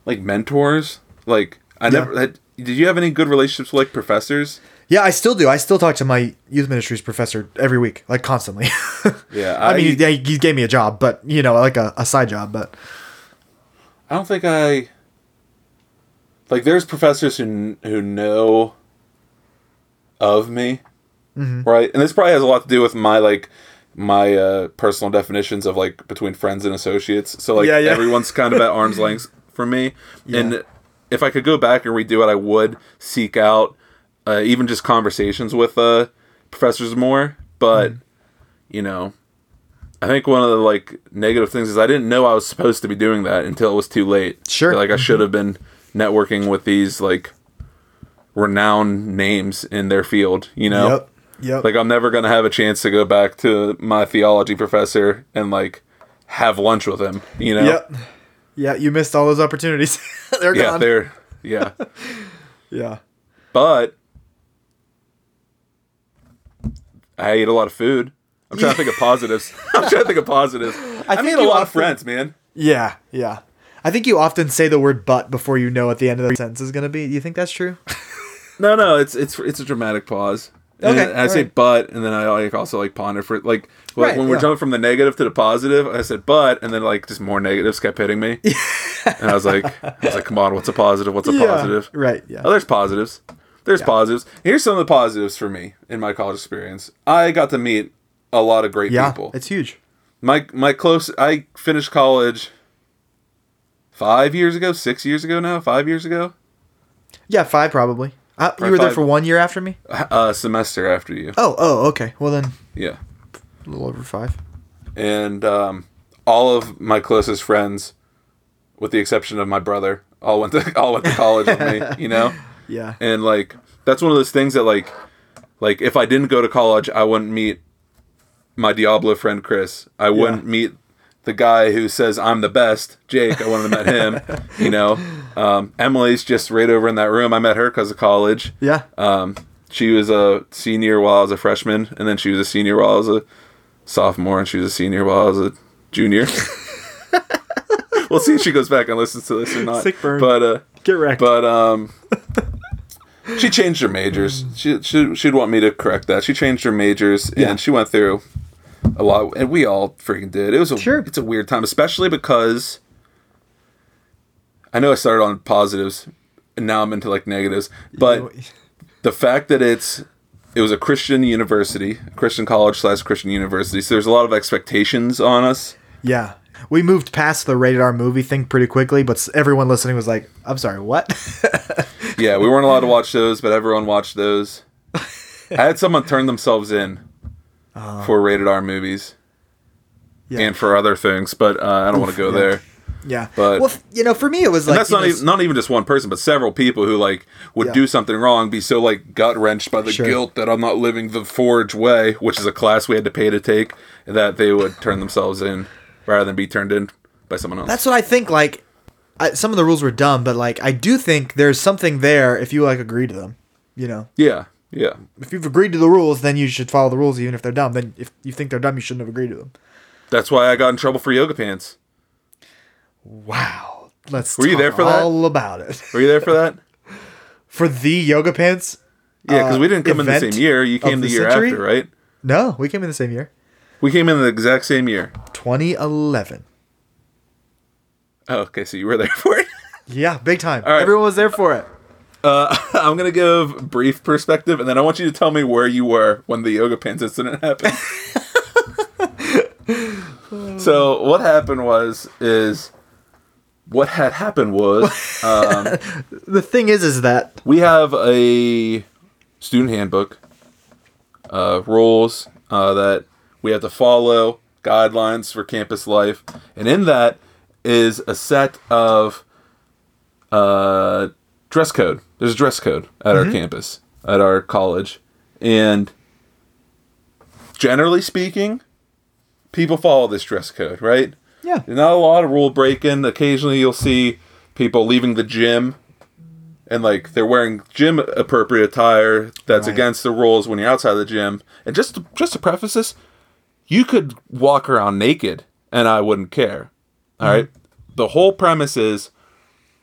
like mentors. Like I never had. Did you have any good relationships with like professors? Yeah, I still do. I still talk to my youth ministries professor every week, like constantly. Yeah, I, mean, I- he, he gave me a job, but you know, like a, a side job. But I don't think I like. There's professors who who know of me, Mm-hmm. right? And this probably has a lot to do with my like my uh, personal definitions of like between friends and associates. So like Yeah, yeah. everyone's kind of at arm's length for me. And if I could go back and redo it, I would seek out uh, even just conversations with uh, professors more. But Mm-hmm. you know, I think one of the like negative things is I didn't know I was supposed to be doing that until it was too late. Sure. like I should have been networking with these like renowned names in their field. You know, yep, yep. like I'm never gonna have a chance to go back to my theology professor and like have lunch with him. You know, yep. Yeah, you missed all those opportunities. They're yeah, gone. they're yeah, yeah. but I ate a lot of food. I'm trying to think of positives. I'm trying to think of positives. I, think made a lot of friends, man. Yeah, yeah. I think you often say the word "but" before you know what the end of the sentence is going to be. Do you think that's true? No, no, it's it's it's a dramatic pause. And Okay, I say alright. but, and then I like also like ponder for like Right, when we're yeah. jumping from the negative to the positive. I said but, and then like just more negatives kept hitting me, and I was like, I was like, come on, what's a positive? What's a positive? Right. Yeah. Oh, there's positives. There's positives. Here's some of the positives for me in my college experience. I got to meet a lot of great yeah. people. It's huge. My my close. I finished college five years ago, six years ago now, five years ago, Yeah, five probably. Uh, you were there for one year after me. a semester after you. Oh, oh, okay. Well then, Yeah. a little over five. and um, all of my closest friends, with the exception of my brother, all went to all went to college with me. You know, Yeah. and like that's one of those things that like, like if I didn't go to college, I wouldn't meet my Diablo friend Chris. I wouldn't meet the guy who says I'm the best, Jake. I wouldn't have met him. You know, um, Emily's just right over in that room. I met her because of college. Yeah. Um, she was a senior while I was a freshman, and then she was a senior while I was a sophomore, and she was a senior while I was a junior. we'll see if she goes back and listens to this or not. Sick burn. But uh, Get wrecked. but um, she changed her majors. She she she'd want me to correct that. She changed her majors, Yeah. and she went through a lot, and we all freaking did. It was a Sure. it's a weird time, especially because I know I started on positives, and now I'm into like negatives, but the fact that it's it was a Christian university, Christian college slash Christian university, so there's a lot of expectations on us. yeah. We moved past the rated R movie thing pretty quickly, but everyone listening was like, "I'm sorry, what?" Yeah, we weren't allowed to watch those, but everyone watched those. I had someone turn themselves in for rated R movies Yeah. and for other things, but uh, I don't want to go yeah. there. Yeah. but- well, you know, for me, it was like that's not even, not even just one person, but several people who like would Yeah. do something wrong, be so like gut wrenched by the Sure. guilt that I'm not living the Forge way, which is a class we had to pay to take, that they would turn themselves in rather than be turned in by someone else. That's what I think. Like, I, some of the rules were dumb, but like, I do think there's something there if you like agree to them. You know, yeah, yeah. if you've agreed to the rules, then you should follow the rules, even if they're dumb. Then if you think they're dumb, you shouldn't have agreed to them. That's why I got in trouble for yoga pants. Wow. Let's. Were you talk there for that? All about it. Were you there for that? For the yoga pants? Yeah, because Uh, we didn't come in the same year. You of came the, the year century? after, right? No, we came in the same year. We came in the exact same year. 2011. Oh, okay, so you were there for it. Yeah, big time. right. Everyone was there for it. Uh, I'm gonna give brief perspective, and then I want you to tell me where you were when the yoga pants incident happened. so what happened was is what had happened was um, The thing is, is that we have a student handbook, uh, rules uh, that we have to follow, guidelines for campus life, and in that is a set of uh, dress code. There's a dress code at our campus, at our college, and generally speaking, people follow this dress code, right? Yeah, There's not a lot of rule breaking. Occasionally, you'll see people leaving the gym and like they're wearing gym appropriate attire that's Right. against the rules when you're outside the gym. And just to, just to preface this, you could walk around naked and I wouldn't care. All right. The whole premise is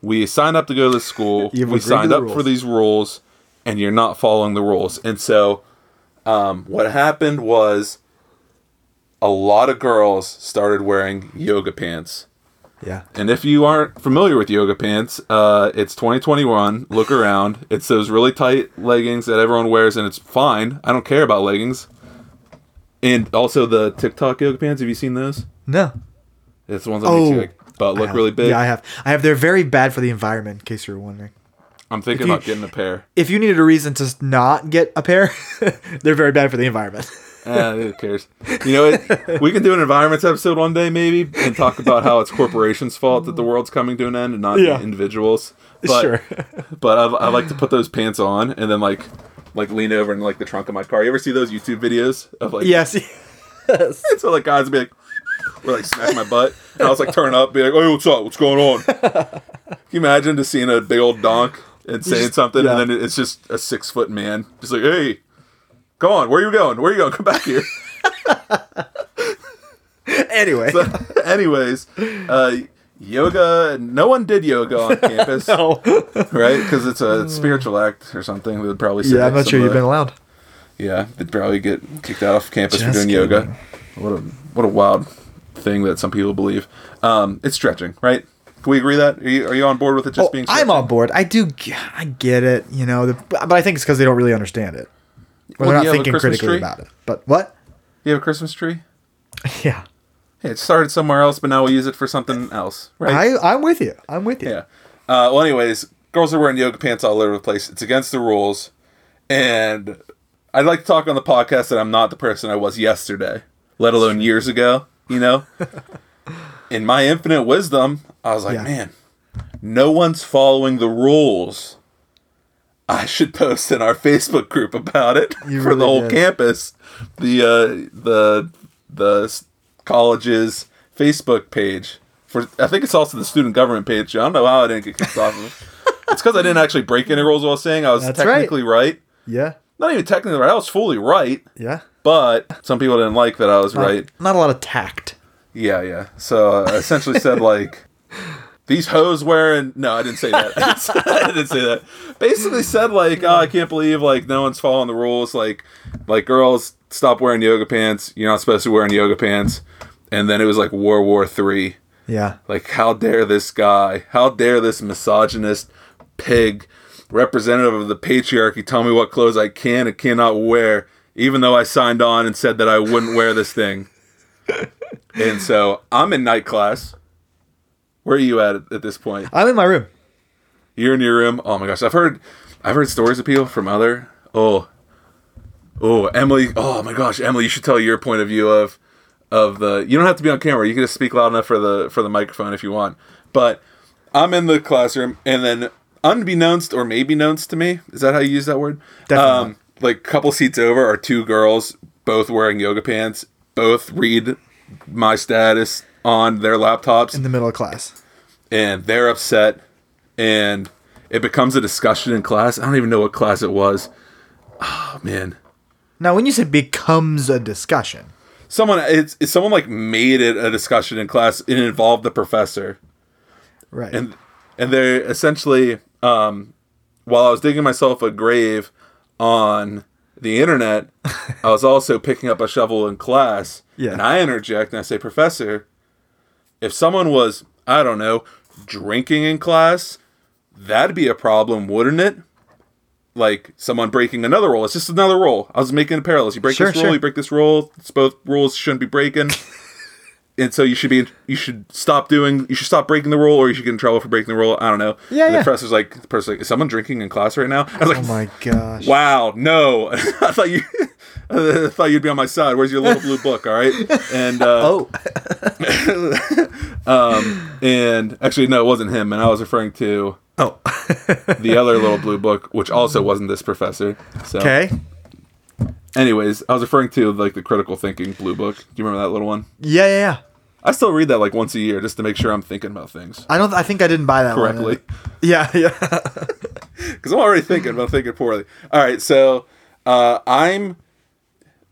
we signed up to go to this school. We signed up for these rules and you're not following the rules. And so um, what happened was a lot of girls started wearing yoga pants. yeah. And if you aren't familiar with yoga pants, uh, it's 2021. Look around. It's those really tight leggings that everyone wears, and it's fine. I don't care about leggings. And also the TikTok yoga pants. Have you seen those? No. It's the ones that Oh. like, butt look really big. Yeah, I have. I have. They're very bad for the environment. In case you were wondering. I'm thinking you- about getting a pair. If you needed a reason to not get a pair, they're very bad for the environment. Eh, who cares? You know, it, we can do an environments episode one day, maybe, and talk about how it's corporations' fault that the world's coming to an end and not Yeah. individuals. But, sure. but I, I like to put those pants on and then like like lean over in like the trunk of my car. You ever see those YouTube videos of like yes. yes. so like guys would be like or like smack my butt and I was like turn up, be like, Oh, what's up? What's going on? Can you imagine just seeing a big old donk and saying just- something yeah. and then it's just a six foot man. Just like, hey, go on, where you going? Where are you going? Come back here. Anyway. Anyways, uh yoga no one did yoga on campus. no. Right? Because it's a spiritual act or something. We would probably say Yeah, I'm not sure you've been allowed. Yeah, they'd probably get kicked out of campus for doing kidding. yoga. What a what a wild thing that some people believe. Um, it's stretching, right? Can we agree that? Are you, are you on board with it just Oh, being? I'm on board. I do. I get it. You know, the, but I think it's because they don't really understand it. Well, they're not thinking critically tree? about it. But what? You have a Christmas tree? Yeah. Hey, it started somewhere else, but now we use it for something else, right? I I'm with you. I'm with you. Yeah. Uh, well, anyways, girls are wearing yoga pants all over the place. It's against the rules, and I'd like to talk on the podcast that I'm not the person I was yesterday, let alone years ago. You know, in my infinite wisdom, I was like, Yeah. man, no one's following the rules. I should post in our Facebook group about it You for the whole did. campus. The uh, the the college's Facebook page for I think it's also the student government page. I don't know how I didn't get kicked off of. It's because I didn't actually break any rules while saying I was That's right. technically right. Yeah. Not even technically right. I was fully right, Yeah. but some people didn't like that I was Not- right. Not a lot of tact. Yeah, yeah. So I essentially said like these hoes wearing. No, I didn't say that. I didn't say, I didn't say that. Basically said like, oh, I can't believe like no one's following the rules. Like, like girls stop wearing yoga pants. You're not supposed to be wearing yoga pants. And then it was like World War Three. Yeah. Like, how dare this guy? How dare this misogynist pig, representative of the patriarchy, tell me what clothes I can and cannot wear, even though I signed on and said that I wouldn't wear this thing. and so I'm in night class. Where are you at at this point? I'm in my room. You're in your room. Oh my gosh, I've heard, I've heard stories of people from other. Oh, Oh, Emily. Oh my gosh, Emily, you should tell your point of view of of the. You don't have to be on camera. You can just speak loud enough for the for the microphone if you want. But I'm in the classroom, and then unbeknownst or maybe knownst to me, is that how you use that word? Definitely. Um, like couple seats over are two girls, both wearing yoga pants, both read my status on their laptops, in the middle of class. and they're upset, and it becomes a discussion in class. I don't even know what class it was. Oh man. Now, when you say becomes a discussion, someone it's, it's someone like made it a discussion in class it involved the professor right? and and they essentially um while i was digging myself a grave on the internet i was also picking up a shovel in class Yeah. and i interject and i say professor if someone was i don't know drinking in class that'd be a problem wouldn't it like someone breaking another rule. It's just another rule. I was making a parallel. You break Sure, this rule, sure. you break this rule. It's both rules shouldn't be breaking. and so you should be you should stop doing you should stop breaking the rule or you should get in trouble for breaking the rule. I don't know. Yeah, and yeah. The professor's like the person's like, is someone drinking in class right now? I was like, oh my gosh! Wow, no. I thought you I thought you'd be on my side. Where's your little blue book, all right? And uh Oh, and actually no, it wasn't him, and I was referring to oh. the other little blue book, which also wasn't this professor. So okay. Anyways, I was referring to like the critical thinking blue book. Do you remember that little one? Yeah, yeah, yeah. I still read that like once a year just to make sure I'm thinking about things I don't. I think I didn't buy that one. correctly. Yeah, yeah. Because I'm already thinking, but I'm thinking poorly. All right, so uh, I'm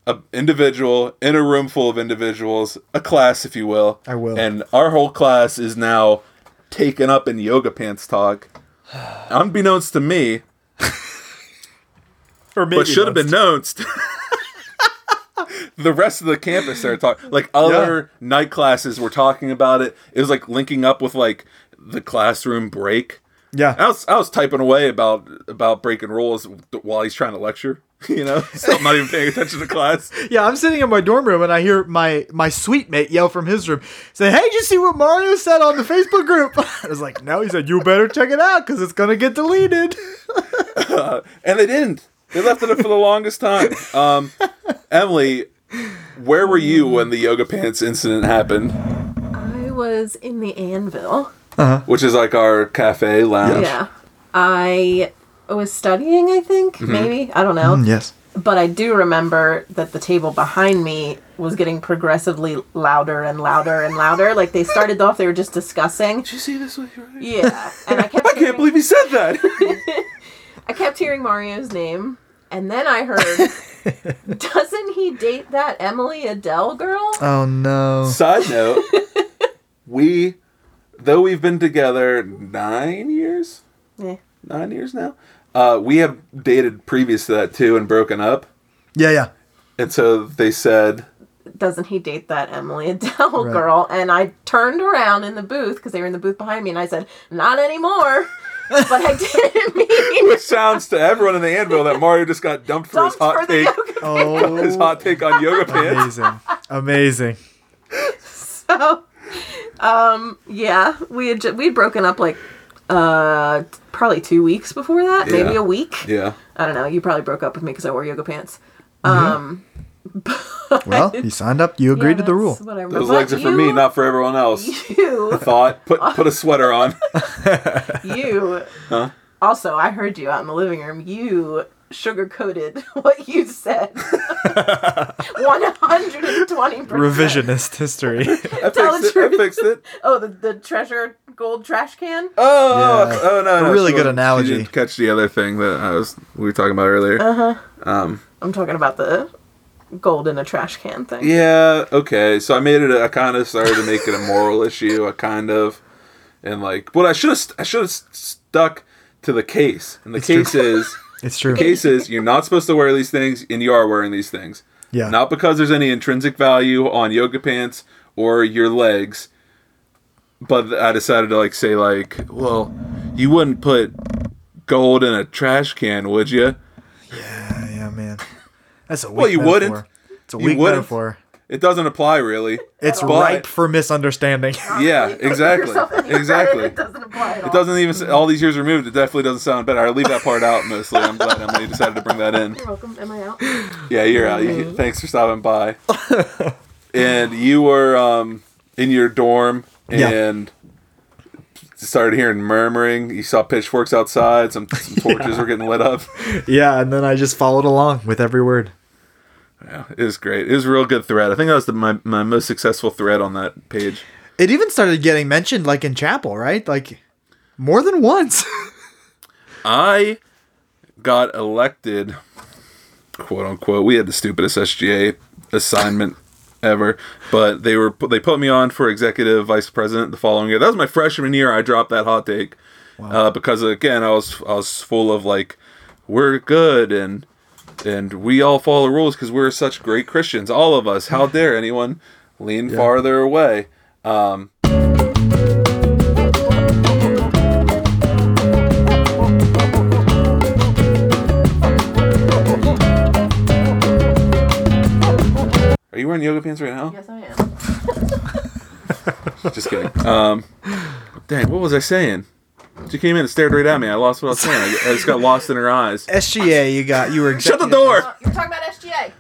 an individual in a room full of individuals, a class, if you will. I will. And our whole class is now taken up in yoga pants talk. Unbeknownst to me, or maybe but should have been knownst. the rest of the campus started talking. Like other night classes were talking about it. It was like linking up with like the classroom break. Yeah. I was I was typing away about about breaking rules while he's trying to lecture. You know, so I'm not even paying attention to class. Yeah, I'm sitting in my dorm room and I hear my my suite mate yell from his room, say, "Hey, did you see what Mario said on the Facebook group?" I was like, "No." He said, "You better check it out because it's gonna get deleted." And they didn't. They left it up for the longest time. Um, Emily, where were you when the yoga pants incident happened? I was in the Anvil. Which is like our cafe lounge. Yeah. I was studying, I think, Mm-hmm. maybe. I don't know. yes. But I do remember that the table behind me was getting progressively louder and louder and louder. Like they started off, they were just discussing. Did you see this with your eyes? Yeah. And I kept I can't believe he said that. I kept hearing Mario's name. And then I heard, doesn't he date that Emily Adele girl? Oh no. Side note, we, though we've been together nine years, Yeah. nine years now, uh, we have dated previous to that too and broken up. Yeah, yeah. And so they said, doesn't he date that Emily Adele Right. girl? And I turned around in the booth because they were in the booth behind me, and I said, "Not anymore." but I didn't mean which sounds to everyone in the anvil that Mario just got dumped for his dumped hot for the take, yoga. his Oh, hot take on yoga pants. amazing, amazing. So, um, yeah, we had ju- we'd broken up like uh probably two weeks before that, maybe a week. Yeah. I don't know. You probably broke up with me because I wore yoga pants. Um, Well, you signed up. You agreed yeah, to the rule. Whatever. Those But legs are for me, not for everyone else. you. Thought put put a sweater on. You. Huh? Also, I heard you out in the living room. You sugar coated what you said. One hundred and twenty percent Revisionist history. I fixed it. I fixed it. Oh, the the treasure gold trash can. Oh, Yeah. oh no, no, A really she good wasn't- analogy. She didn't catch the other thing that I was we were talking about earlier. Uh huh. Um, I'm talking about the gold in a trash can thing. yeah, okay. So I made it. A, I kind of started to make it a moral issue. I kind of, and like, what I should have, I should have stuck to the case. And the true. case is, It's true. the case is, you're not supposed to wear these things, and you are wearing these things. Yeah. Not because there's any intrinsic value on yoga pants or your legs, but I decided to like say like, well, you wouldn't put gold in a trash can, would you? Yeah, yeah, man. That's a weak Well, you metaphor. wouldn't. It's a You weak wouldn't. metaphor. it doesn't apply really. It's But- ripe for misunderstanding. Yeah, exactly. yourself in the Exactly. It doesn't apply at all. It doesn't even all these years removed. It definitely doesn't sound better. I leave that part out mostly. I'm glad Emily decided to bring that in. You're welcome. Am I out? Yeah, you're out. You, thanks for stopping by. and you were um, in your dorm Yeah. and started hearing murmuring. You saw pitchforks outside. Some, some torches were getting lit up. yeah, and then I just followed along with every word. Yeah, it was great. It was a real good thread. I think that was the, my my most successful thread on that page. It even started getting mentioned like in chapel, right? Like more than once. I got elected, quote unquote. We had the stupidest SGA assignment ever, but they were they put me on for executive vice president the following year. That was my freshman year. I dropped that hot take uh, because again I was I was full of like we're good and and we all follow the rules because we're such great Christians. All of us. How dare anyone lean farther away? Um, are you wearing yoga pants right now? Yes, I am. Just kidding. Um, dang, what was I saying? She came in and stared right at me. I lost what I was saying. I, I just got lost in her eyes. SGA, you got you were Shut the door. Uh, You're talking about SGA.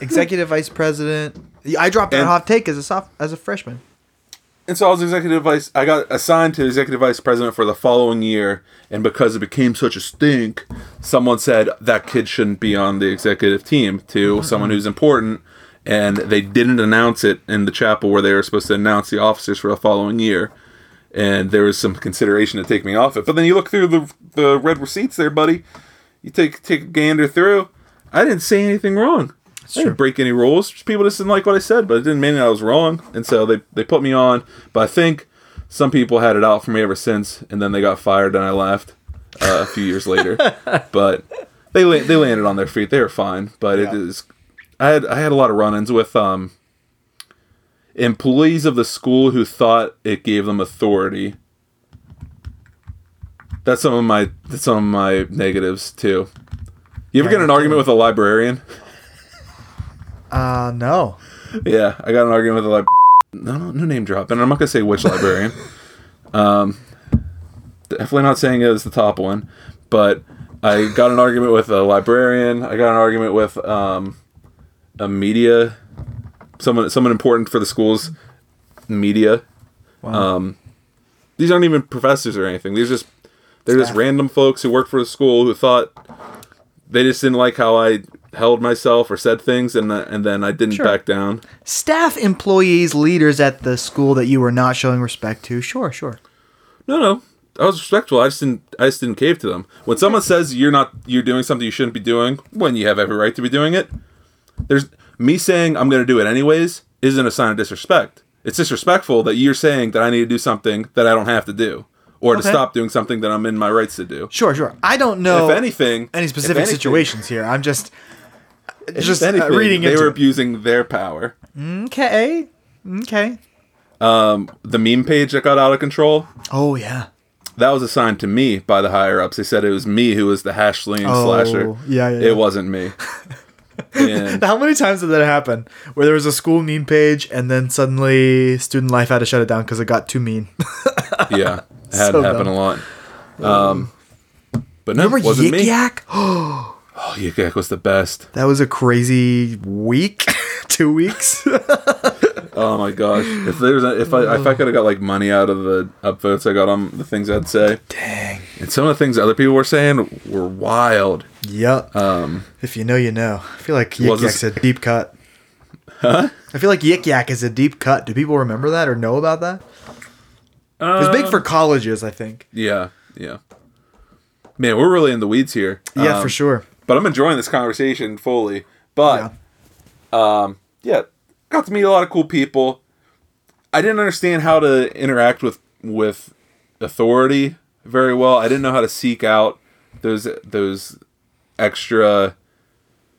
Executive vice president. I dropped that And- hot take as a soft as a freshman. And so I was executive vice. I got assigned to executive vice president for the following year, and because it became such a stink, someone said that kid shouldn't be on the executive team to someone who's important, and they didn't announce it in the chapel where they were supposed to announce the officers for the following year. And there was some consideration to take me off it. But then you look through the the red receipts there, buddy. You take take a gander through. I didn't say anything wrong. I didn't break any rules. People just didn't like what I said, but it didn't mean that I was wrong. And so they, they put me on. But I think some people had it out for me ever since, and then they got fired, and I left uh, a few years later. But they they landed on their feet. They were fine. But it Yeah. is. I had I had a lot of run-ins with um employees of the school who thought it gave them authority. That's some of my that's some of my negatives too. You ever get in an argument with a librarian? Uh no. Yeah, I got an argument with a librarian. No, no, no name drop, and I'm not gonna say which librarian. um, definitely not saying it was the top one, but I got an argument with a librarian. I got an argument with um, a media, someone, someone important for the school's media. Um, these aren't even professors or anything. These are just they're just random folks who work for the school who thought they just didn't like how I held myself or said things, and uh, and then I didn't Sure. back down. Staff, employees, leaders at the school that you were not showing respect to. Sure, sure. No, no. I was respectful. I just didn't. I just didn't cave to them. When someone says you're not, you're doing something you shouldn't be doing, when you have every right to be doing it, there's me saying I'm going to do it anyways isn't a sign of disrespect. It's disrespectful that you're saying that I need to do something that I don't have to do, or to stop doing something that I'm in my rights to do. Sure, sure. I don't know if anything, any specific anything- situations here. I'm just just anything, uh, reading they were it. abusing their power. Okay. Okay. Um, The meme page that got out of control. Oh yeah. That was assigned to me by the higher ups. They said it was me who was the hashling Oh, slasher. yeah, yeah, yeah. It wasn't me. and How many times did that happen? Where there was a school meme page and then suddenly student life had to shut it down because it got too mean. yeah, it had So happened dumb. a lot. Um, but no, Remember it wasn't Yik me. Yak? Oh, Yik Yak was the best. That was a crazy week, two weeks. Oh my gosh! If there's a, if I if I could have got like money out of the upvotes I got on the things I'd say, Dang. And some of the things other people were saying were wild. Yep. Um, if you know, you know. I feel like Yik Yak's a deep cut. Huh? I feel like Yik Yak is a deep cut. Do people remember that or know about that? It was big for colleges, I think. yeah, yeah. Man, we're really in the weeds here. Yeah, Um, for sure. But I'm enjoying this conversation fully. But um, yeah, got to meet a lot of cool people. I didn't understand how to interact with with authority very well. I didn't know how to seek out those those extra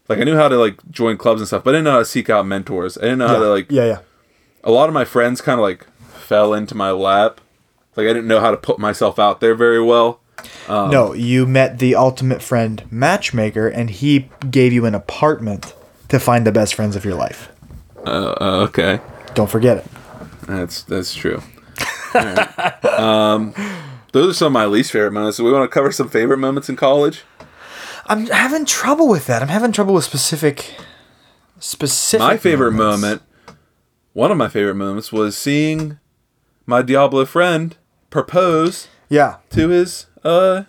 like I knew how to like join clubs and stuff, but I didn't know how to seek out mentors. I didn't know how to like yeah, yeah. a lot of my friends kind of like fell into my lap. Like I didn't know how to put myself out there very well. Um, no, you met the ultimate friend matchmaker, and he gave you an apartment to find the best friends of your life. Uh, uh, okay, Don't forget it. that's that's true. Alright. Um, those are some of my least favorite moments. So we want to cover some favorite moments in college. I'm having trouble with that. I'm having trouble with specific specific My favorite moments. moment, one of my favorite moments, was seeing my Diablo friend propose Yeah. to his uh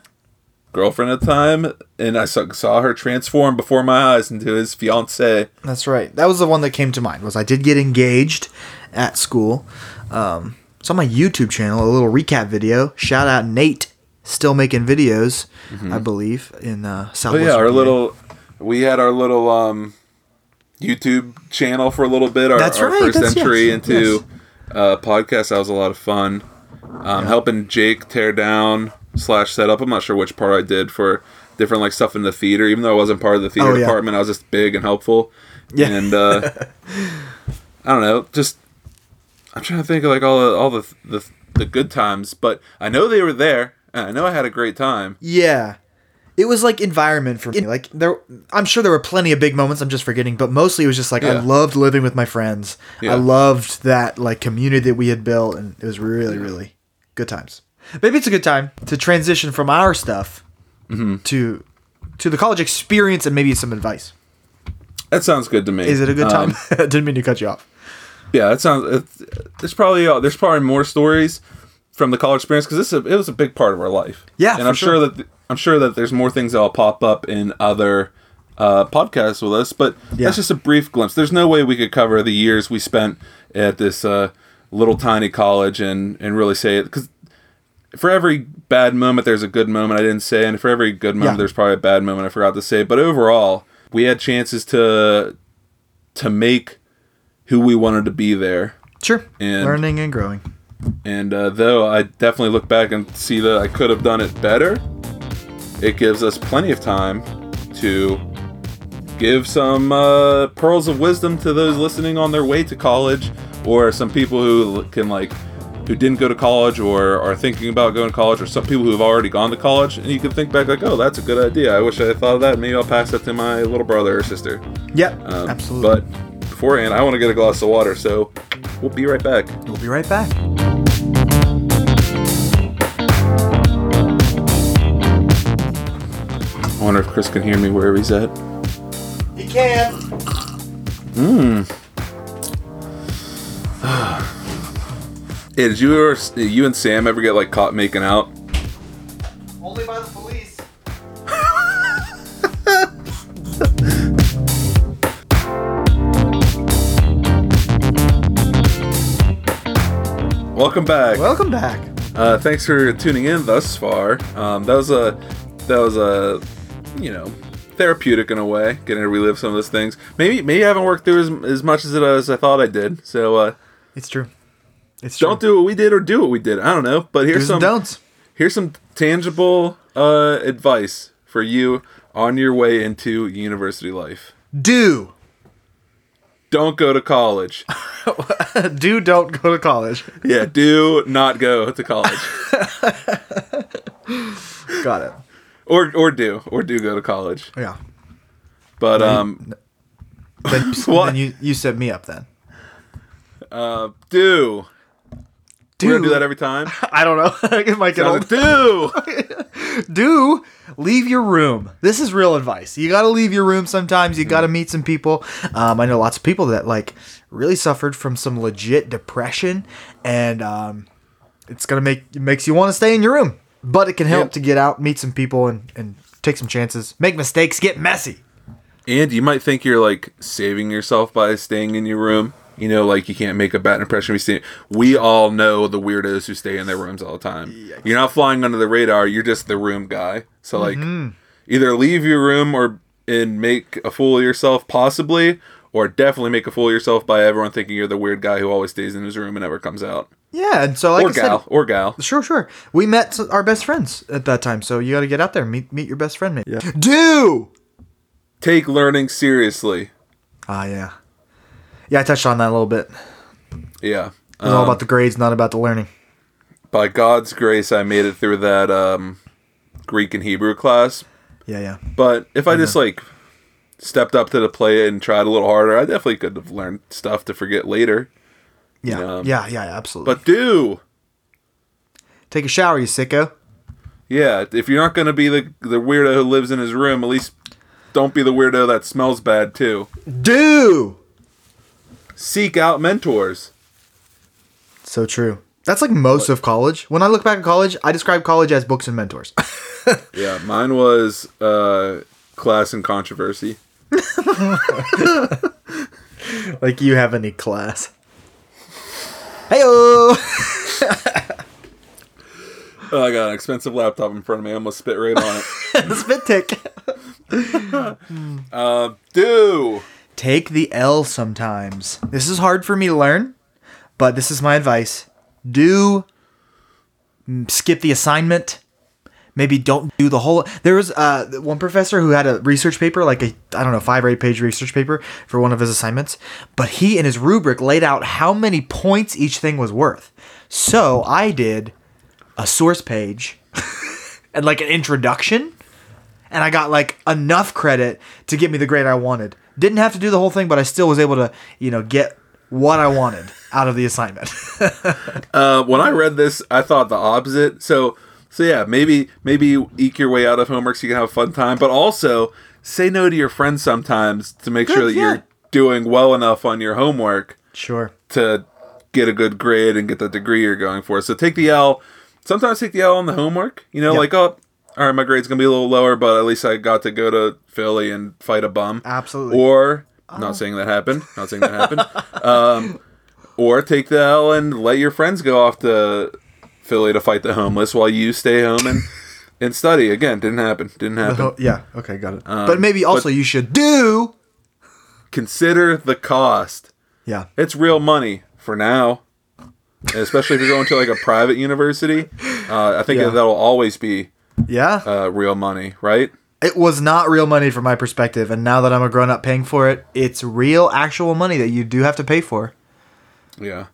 girlfriend at the time, and I saw, saw her transform before my eyes into his fiance. That's right. That was the one that came to mind. Was I did get engaged at school. Um, it's on my YouTube channel. A little recap video. Shout out Nate, still making videos, I believe in uh, Oh Southwest. yeah, our Virginia. little we had our little um YouTube channel for a little bit. Our, That's our right, first that's- entry yes, into uh, podcast. That was a lot of fun. Um, Helping Jake tear down slash set up. I'm not sure which part I did for different like stuff in the theater. Even though I wasn't part of the theater Oh, yeah. department, I was just big and helpful. Yeah. And uh, I don't know, just I'm trying to think of like all the all the the, the good times, but I know they were there. I know I had a great time. Yeah. It was like environment for me. Like there I'm sure there were plenty of big moments I'm just forgetting, but mostly it was just like I loved living with my friends. Yeah. I loved that like community that we had built and it was really really good times. Maybe it's a good time to transition from our stuff Mm-hmm. to to the college experience and maybe some advice. That sounds good to me. Is it a good Um, time? Didn't mean to cut you off. Yeah, that sounds. There's probably uh, there's probably more stories from the college experience because this is a, it was a big part of our life. Yeah, and I'm sure, sure. that th- I'm sure that there's more things that'll pop up in other uh, podcasts with us. But Yeah. that's just a brief glimpse. There's no way we could cover the years we spent at this uh, little tiny college and and really say it because for every bad moment there's a good moment I didn't say, and for every good moment Yeah. there's probably a bad moment I forgot to say. But overall, we had chances to to make who we wanted to be there. Sure. And- Learning and growing. And uh, though I definitely look back and see that I could have done it better, it gives us plenty of time to give some uh, pearls of wisdom to those listening on their way to college, or some people who can like who didn't go to college or are thinking about going to college, or some people who have already gone to college, and you can think back like, oh, that's a good idea. I wish I had thought of that. Maybe I'll pass that to my little brother or sister. Yep. Um, absolutely. But beforehand, I want to get a glass of water, so we'll be right back. we'll be right back. I wonder if Chris can hear me wherever he's at. He can. Hmm. Hey, did you ever, you and Sam ever get like caught making out? Only by the police. Welcome back. Welcome back. Uh, thanks for tuning in thus far. Um, that was a that was a you know therapeutic in a way, getting to relive some of those things. Maybe maybe I haven't worked through as, as much as it as I thought I did. So uh, It's true. It's true. don't do what we did or do what we did. I don't know. But here's Do's some don'ts. here's some tangible uh, advice for you on your way into university life. Do. Don't go to college. Do don't go to college. Yeah, do not go to college. Got it. or or do or do go to college. Yeah. But um Then, you, then you, you set me up then. uh do. Do, We're gonna do that every time. I don't know. it might get old. do. Do leave your room. This is real advice. You got to leave your room sometimes. You got to meet some people. Um, I know lots of people that like really suffered from some legit depression, and um, it's gonna make it makes you want to stay in your room. But it can help Yeah. to get out, meet some people, and and take some chances, make mistakes, get messy. And you might think you're like saving yourself by staying in your room. You know, like you can't make a bad impression. We stay. We all know the weirdos who stay in their rooms all the time. You're not flying under the radar. You're just the room guy. So like, either leave your room or and make a fool of yourself, possibly, or definitely make a fool of yourself by everyone thinking you're the weird guy who always stays in his room and never comes out. Yeah, and so like or I said, gal, or gal. Sure, sure. We met our best friends at that time, so you got to get out there, meet meet your best friend. Maybe. Yeah. Do. Take learning seriously. Ah, yeah. Yeah, I touched on that a little bit. Yeah. It was all about the grades, not about the learning. by God's grace, I made it through that um, Greek and Hebrew class. Yeah, yeah. But if I just like stepped up to the plate and tried a little harder, I definitely could have learned stuff to forget later. Yeah, Yeah. yeah, yeah, absolutely. But do take a shower, you sicko. yeah, if you're not gonna be the the weirdo who lives in his room, at least don't be the weirdo that smells bad too. Do Seek out mentors. so true. That's like most of college. When I look back at college, I describe college as books and mentors. Yeah, mine was uh, class and controversy. like you have any class. Heyo. Oh, I got an expensive laptop in front of me. I'm gonna spit right on it. Spit tick. uh, Do Take the L sometimes. This is hard for me to learn, but this is my advice. Do mm, skip the assignment. Maybe don't do the whole. There was uh, one professor who had a research paper, like a I don't know five or eight page research paper for one of his assignments, but he in his rubric laid out how many points each thing was worth. So I did a source page and like an introduction and I got like enough credit to get me the grade I wanted. Didn't have to do the whole thing, but I still was able to, you know, get what I wanted out of the assignment. Uh, when I read this, I thought the opposite. So, so yeah, maybe maybe eke your way out of homework so you can have a fun time, but also say no to your friends sometimes to make sure that yeah. you're doing well enough on your homework sure. to get a good grade and get the degree you're going for. So take the L. Sometimes take the L on the homework. You know, Yeah. like oh, all right, my grade's gonna be a little lower, but at least I got to go to Philly and fight a bum. Absolutely. Or not saying that happened. Not saying that happened. Um, or take the L and let your friends go off to Philly to fight the homeless while you stay home and and study. Again, didn't happen. Didn't happen. Oh, yeah. Okay, got it. but maybe also you should do. Consider the cost. Yeah. It's real money for now. Especially if you're going to like a private university, uh, I think Yeah. that'll always be Yeah. uh, real money, right? it was not real money from my perspective, and now that I'm a grown up paying for it, it's real, actual money that you do have to pay for. Yeah.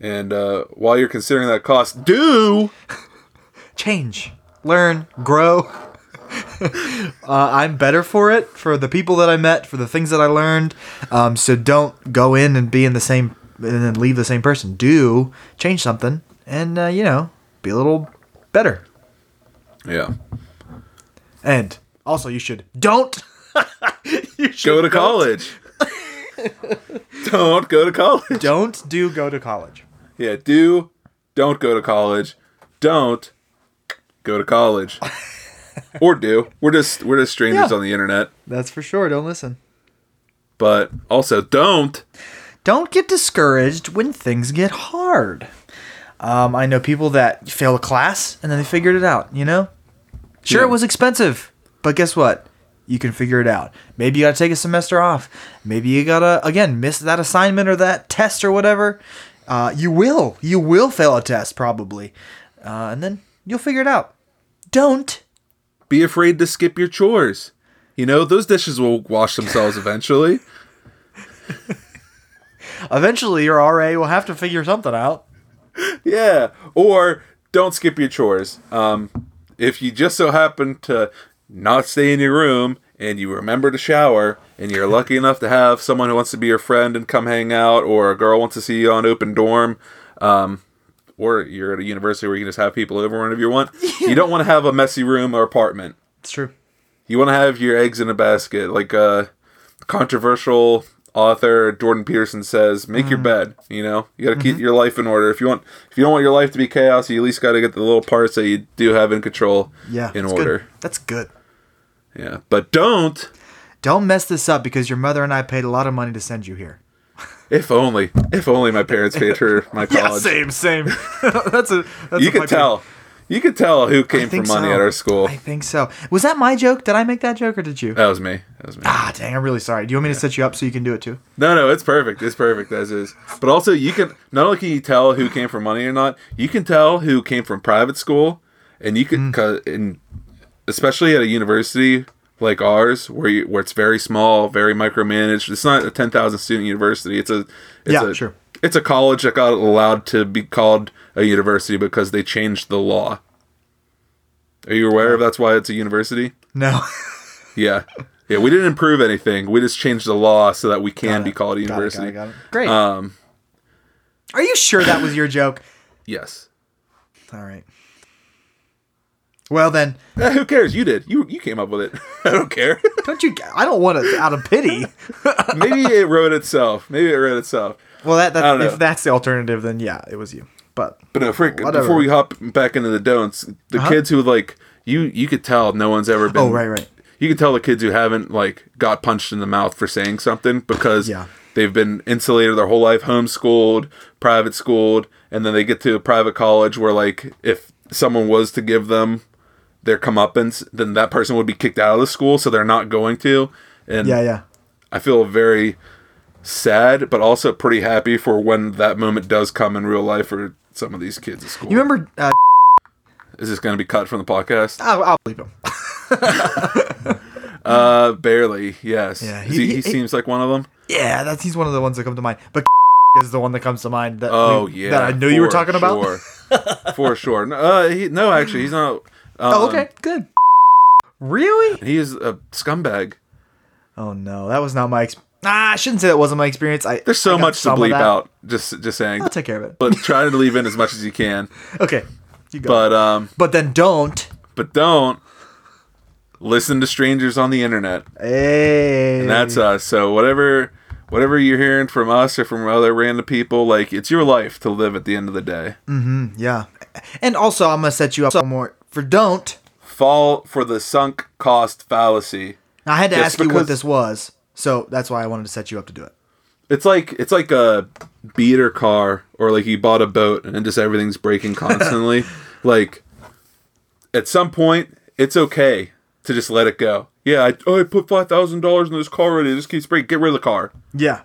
And uh, while you're considering that cost, do change, learn, grow. uh, I'm better for it, for the people that I met, for the things that I learned. Um, so don't go in and be in the same and then leave the same person. Do change something, and uh, you know, be a little better. Yeah, And also, you should don't. you should go to don't- college. don't go to college. Don't do go to college. Yeah, do don't go to college. Don't go to college. or do. We're just we're just strangers Yeah. on the internet. That's for sure. Don't listen. But also don't. don't get discouraged when things get hard. Um, I know people that fail a class and then they figured it out, you know? Sure, Yeah. it was expensive, but guess what? You can figure it out. Maybe you gotta take a semester off. Maybe you gotta, again, miss that assignment or that test or whatever. Uh, you will. You will fail a test, probably. Uh, and then you'll figure it out. Don't. Be afraid to skip your chores. You know, those dishes will wash themselves eventually. Eventually, your RA will have to figure something out. Yeah. Or don't skip your chores. Um, if you just so happen to not stay in your room and you remember to shower and you're lucky enough to have someone who wants to be your friend and come hang out, or a girl wants to see you on open dorm, um, or you're at a university where you can just have people over whenever you want, you don't want to have a messy room or apartment. It's true. You want to have your eggs in a basket, like a controversial author Jordan Peterson says. Make Mm. your bed. You know, you got to Mm-hmm. keep your life in order. If you want, if you don't want your life to be chaos, you at least got to get the little parts that you do have in control. Yeah. in that's order. Good. That's good. Yeah, but don't. Don't mess this up because your mother and I paid a lot of money to send you here. If only, if only my parents paid for my college. yeah, same, same. that's a. That's you a fucking- tell. You could tell who came from money so. at our school. I think so. Was that my joke? Did I make that joke or did you? that was me. That was me. ah, dang! I'm really sorry. Do you want me to set you up so you can do it too? No, no, it's perfect. It's perfect as is. But also, you can not only can you tell who came from money or not, you can tell who came from private school, and you can, cause in, especially at a university like ours, where you, where it's very small, very micromanaged. It's not a ten thousand student university. It's a it's Yeah, a, sure. It's a college that got allowed to be called a university because they changed the law. Are you aware of that's why it's a university? No. Yeah. Yeah, we didn't improve anything. We just changed the law so that we can be called a Got it, got university. it, got it. Great. Um, Are you sure that was your joke? yes. All right. Well then, Eh, who cares? You did. You you came up with it. I don't care. don't you? I don't want it out of pity. Maybe it wrote itself. Maybe it wrote itself. Well, that, that if that's the alternative, then yeah, it was you. But But no, Frick, Whatever. before we hop back into the don'ts, the Uh-huh. kids who like you, you could tell no one's ever been. Oh, right, right. You can tell the kids who haven't like got punched in the mouth for saying something because Yeah. they've been insulated their whole life, homeschooled, private schooled, and then they get to a private college where like if someone was to give them their comeuppance, then that person would be kicked out of the school, so they're not going to. And yeah, yeah. I feel very sad, but also pretty happy for when that moment does come in real life for some of these kids at school. You remember? Uh, Is this going to be cut from the podcast? I'll, I'll leave him. Uh, barely. Yes. Yeah, he- he, he, he- seems like one of them. Yeah, that's he's one of the ones that come to mind. But is the one that comes to mind that Oh we- yeah, that I knew you were talking about. sure. for sure. No, uh, he, no, actually, he's not. Um, Oh, okay, good. Really? He is a scumbag. Oh no, that was not my. Ex- ah, I shouldn't say that wasn't my experience. I There's so I much to bleep out. Just, just saying. I'll take care of it. but try to leave in as much as you can. Okay, you go. But um, but then don't. but don't listen to strangers on the internet. Hey, And that's us. So whatever, whatever you're hearing from us or from other random people, like it's your life to live at the end of the day. Mm-hmm. yeah. And also, I'm gonna set you up some more for don't. Fall for the sunk cost fallacy. I had to Just ask you what this was, so that's why I wanted to set you up to do it. It's like it's like a beater car or like you bought a boat and just everything's breaking constantly. like at some point it's okay to just let it go. Yeah, I, oh, I put five thousand dollars in this car already. It just keeps breaking. Get rid of the car. Yeah.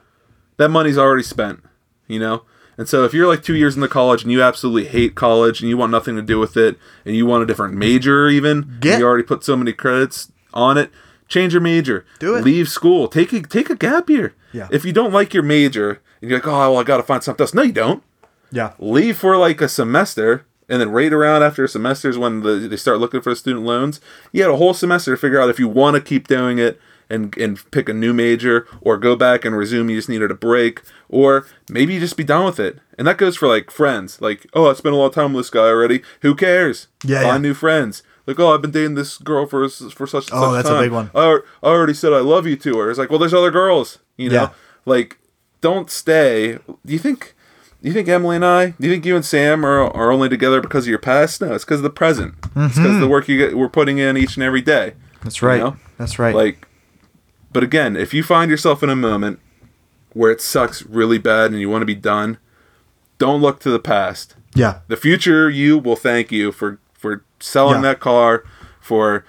That money's already spent. You know. And so if you're like two years into college and you absolutely hate college and you want nothing to do with it and you want a different major even, Get- you already put so many credits on it, change your major. Do it. Leave school. Take a take a gap year. Yeah. If you don't like your major and you're like, oh well, I got to find something else. No, you don't. Yeah. Leave for like a semester, and then right around after a semester is when the, they start looking for student loans. You had a whole semester to figure out if you want to keep doing it and and pick a new major, or go back and resume. You just needed a break, or maybe you just be done with it. And that goes for like friends. Like, oh, I spent a lot of time with this guy already. Who cares? Yeah, Find yeah. new friends. Like, oh, I've been dating this girl for for such and Oh, such that's a big one. I, I already said I love you to her. It's like, well, there's other girls. You know, Yeah. like, don't stay. Do you think? Do you think Emily and I? Do you think you and Sam are, are only together because of your past? No, it's because of the present. It's because of the work you get, we're putting in each and every day. Mm-hmm. That's right. know? That's right. Like, but again, if you find yourself in a moment where it sucks really bad and you want to be done, don't look to the past. yeah. The future you will thank you for selling Yeah. that car, for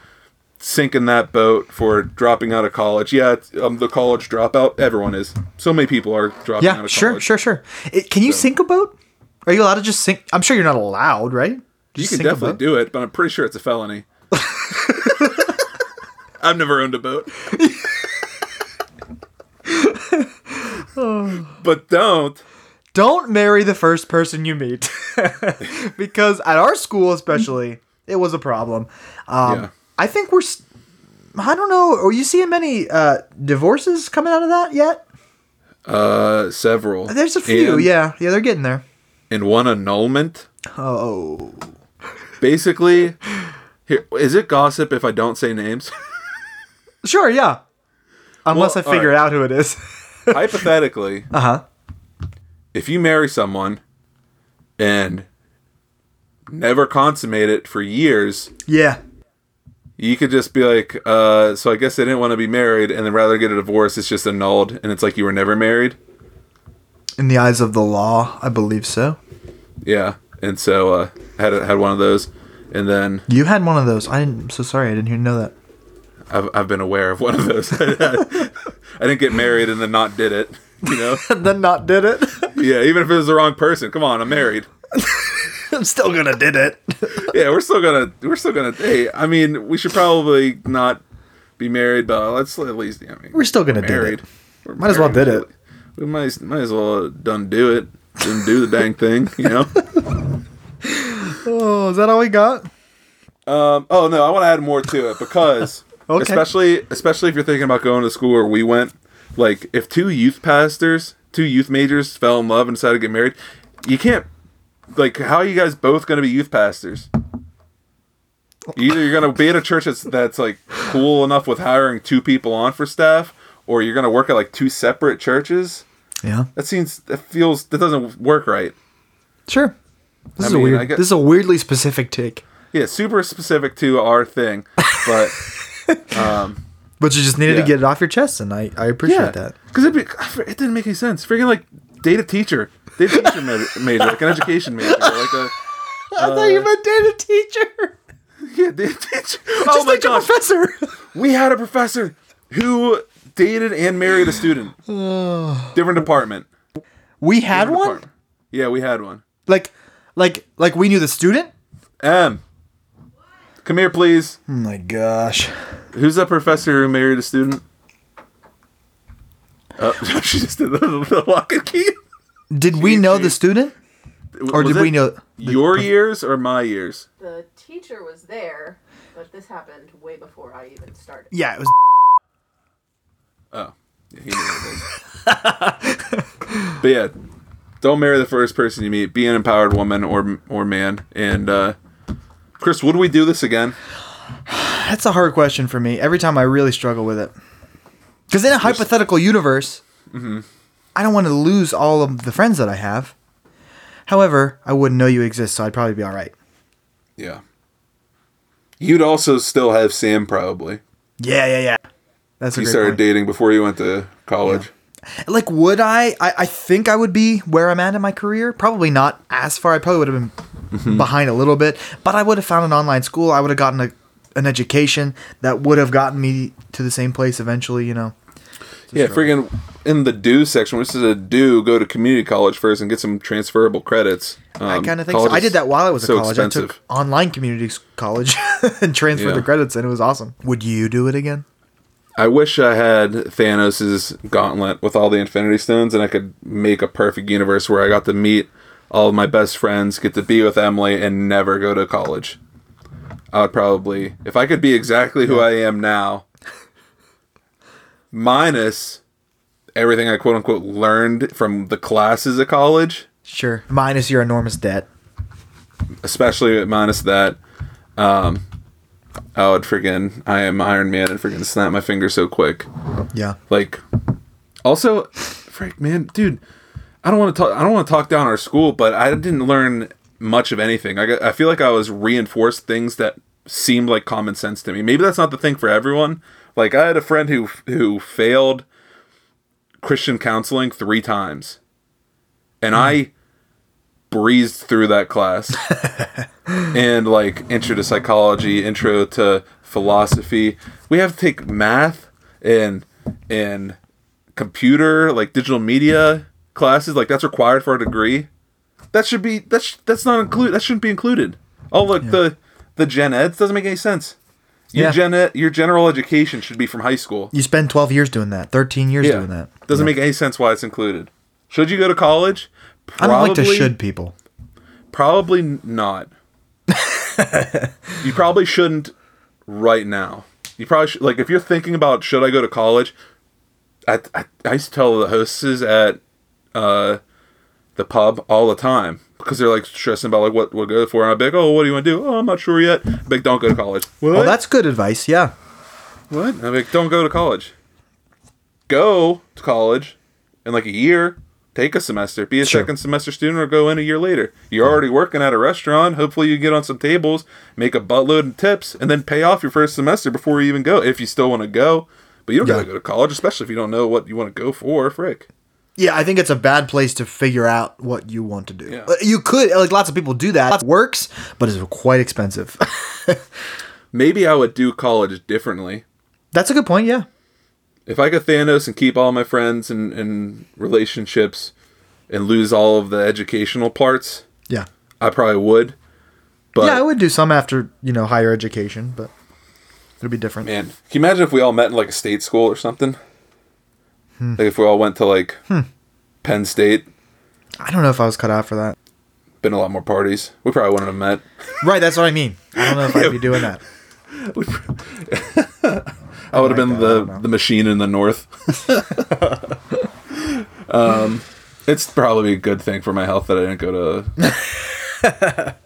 sinking that boat, for dropping out of college. Yeah, I'm um, the college dropout. Everyone is. So many people are dropping out of Sure. college. Sure. Sure. It, can you sink a boat? Are you allowed to just sink? I'm sure you're not allowed, right? You can definitely do it, but I'm pretty sure it's a felony. I've never owned a boat. but don't. Don't marry the first person you meet, because at our school, especially, it was a problem. Um, Yeah. I think we're. I don't know. Are you seeing many uh, divorces coming out of that yet? Uh, several. There's a few. And- yeah. Yeah. They're getting there. And one annulment. Oh. Basically, here is it gossip if I don't say names? Sure. Yeah. Unless Well, I figure alright. out who it is. Hypothetically, uh huh. if you marry someone and never consummate it for years, Yeah. you could just be like, uh, so I guess they didn't want to be married and then rather get a divorce, it's just annulled and it's like you were never married. In the eyes of the law, I believe so. Yeah. And so uh had had one of those and then You had one of those. I didn't, I'm so sorry. I didn't even know that. I've, I've been aware of one of those. I didn't get married and then not did it, you know? and then not did it. Yeah, even if it was the wrong person. Come on, I'm married. I'm still gonna did it. Yeah, we're still gonna we're still gonna hey, I mean, we should probably not be married, but let's at least I mean, We're still gonna did married. it. We're Might as well married. did it. We might might as well done do it. Didn't do the dang thing, you know? Oh, is that all we got? Um, oh no, I want to add more to it because Okay. Especially especially if you're thinking about going to school where we went. Like if two youth pastors, two youth majors fell in love and decided to get married, you can't like how are you guys both gonna be youth pastors? Either you're gonna be at a church that's that's like cool enough with hiring two people on for staff, or you're gonna work at like two separate churches. Yeah. That seems that feels that doesn't work right. Sure. This I is mean, a weird. Get- This is a weirdly specific take, Yeah, super specific to our thing, but um, but you just needed Yeah. to get it off your chest, and I I appreciate yeah, that. because it it didn't make any sense. Freaking like date a teacher, date a teacher major, like an education major, like a I thought you uh, meant data teacher. yeah, date a teacher. Just Oh my like a gosh, professor. we had a professor who dated and married a student, oh. different department. we had different one. department. Yeah, we had one. Like, like, like we knew the student. M, come here, please. Oh my gosh. Who's that professor who married a student? Oh, she just did the, the lock and key. Did we know the student, or Was did we it know? your years or my years? The teacher was there, but this happened way before I even started. Yeah, it was. Oh, yeah, he knew what it was. but yeah, don't marry the first person you meet. Be an empowered woman or or man. And uh, Chris, would we do this again? That's a hard question for me. Every time I really struggle with it. Because in a hypothetical universe, Mm-hmm. I don't want to lose all of the friends that I have. However, I wouldn't know you exist, so I'd probably be all right. Yeah. You'd also still have Sam probably. Yeah, yeah, yeah. That's a You started point. dating before you went to college. Like, would I, I? I think I would be where I'm at in my career. Probably not as far. I probably would have been Mm-hmm. behind a little bit, but I would have found an online school. I would have gotten a, an education that would have gotten me to the same place eventually. You know. Yeah, friggin' in the do section, which is a do, go to community college first and get some transferable credits. I Um, kind of think so. I did that while I was so at college. I took online community college and transferred Yeah. the credits, and it was awesome. Would you do it again? I wish I had Thanos' gauntlet with all the Infinity Stones, and I could make a perfect universe where I got to meet all of my best friends, get to be with Emily, and never go to college. I would probably, if I could be exactly who I am now, minus everything I quote unquote learned from the classes at college, Sure. Minus your enormous debt. especially minus that, um, I would friggin' I am Iron Man and friggin' snap my fingers so quick. Yeah. Like, also, Frank, man, dude, I don't want to talk. I don't want to talk down our school, but I didn't learn much of anything. I, I feel like I was reinforced things that seemed like common sense to me. Maybe that's not the thing for everyone. Like, I had a friend who who failed Christian counseling three times, and I hmm. breezed through that class. and like intro to psychology, intro to philosophy. We have to take math and and computer, like digital media classes. Like that's required for a degree. That should be that's that's not included. That shouldn't be included. Oh, look the the gen eds doesn't make any sense. Your Yeah. gen ed, your general education should be from high school. You spend 12 years doing that, 13 years doing that. Doesn't make any sense why it's included. Should you go to college? I don't like to should people. Probably not. you probably shouldn't right now. You probably should, like if you're thinking about should I go to college. I, I, I used to tell the hostesses at uh, the pub all the time because they're like stressing about like what what go for. And I'd be like, oh, what do you want to do? Oh, I'm not sure yet. I'd be like, don't go to college. What? Well, that's good advice. Yeah. what? I'm like, don't go to college. Go to college in like a year. Take a semester. Be a Sure. second semester student or go in a year later. You're already working at a restaurant. Hopefully you get on some tables, make a buttload of tips, and then pay off your first semester before you even go, if you still want to go. But you don't Yeah. gotta go to college, especially if you don't know what you want to go for, frick. Yeah, I think it's a bad place to figure out what you want to do. Yeah. You could, like, lots of people do that. It works, but it's quite expensive. Maybe I would do college differently. That's a good point. Yeah. If I could Thanos and keep all my friends and, and relationships and lose all of the educational parts, Yeah. I probably would. But yeah, I would do some after, you know, higher education, but it'd be different. Man, can you imagine if we all met in like a state school or something? Like if we all went to like Penn State, I don't know if I was cut out for that. been a lot more parties. We probably wouldn't have met. Right, that's what I mean. I don't know if I'd be doing that. I would have been that. The the machine in the north. um, it's probably a good thing for my health that I didn't go to.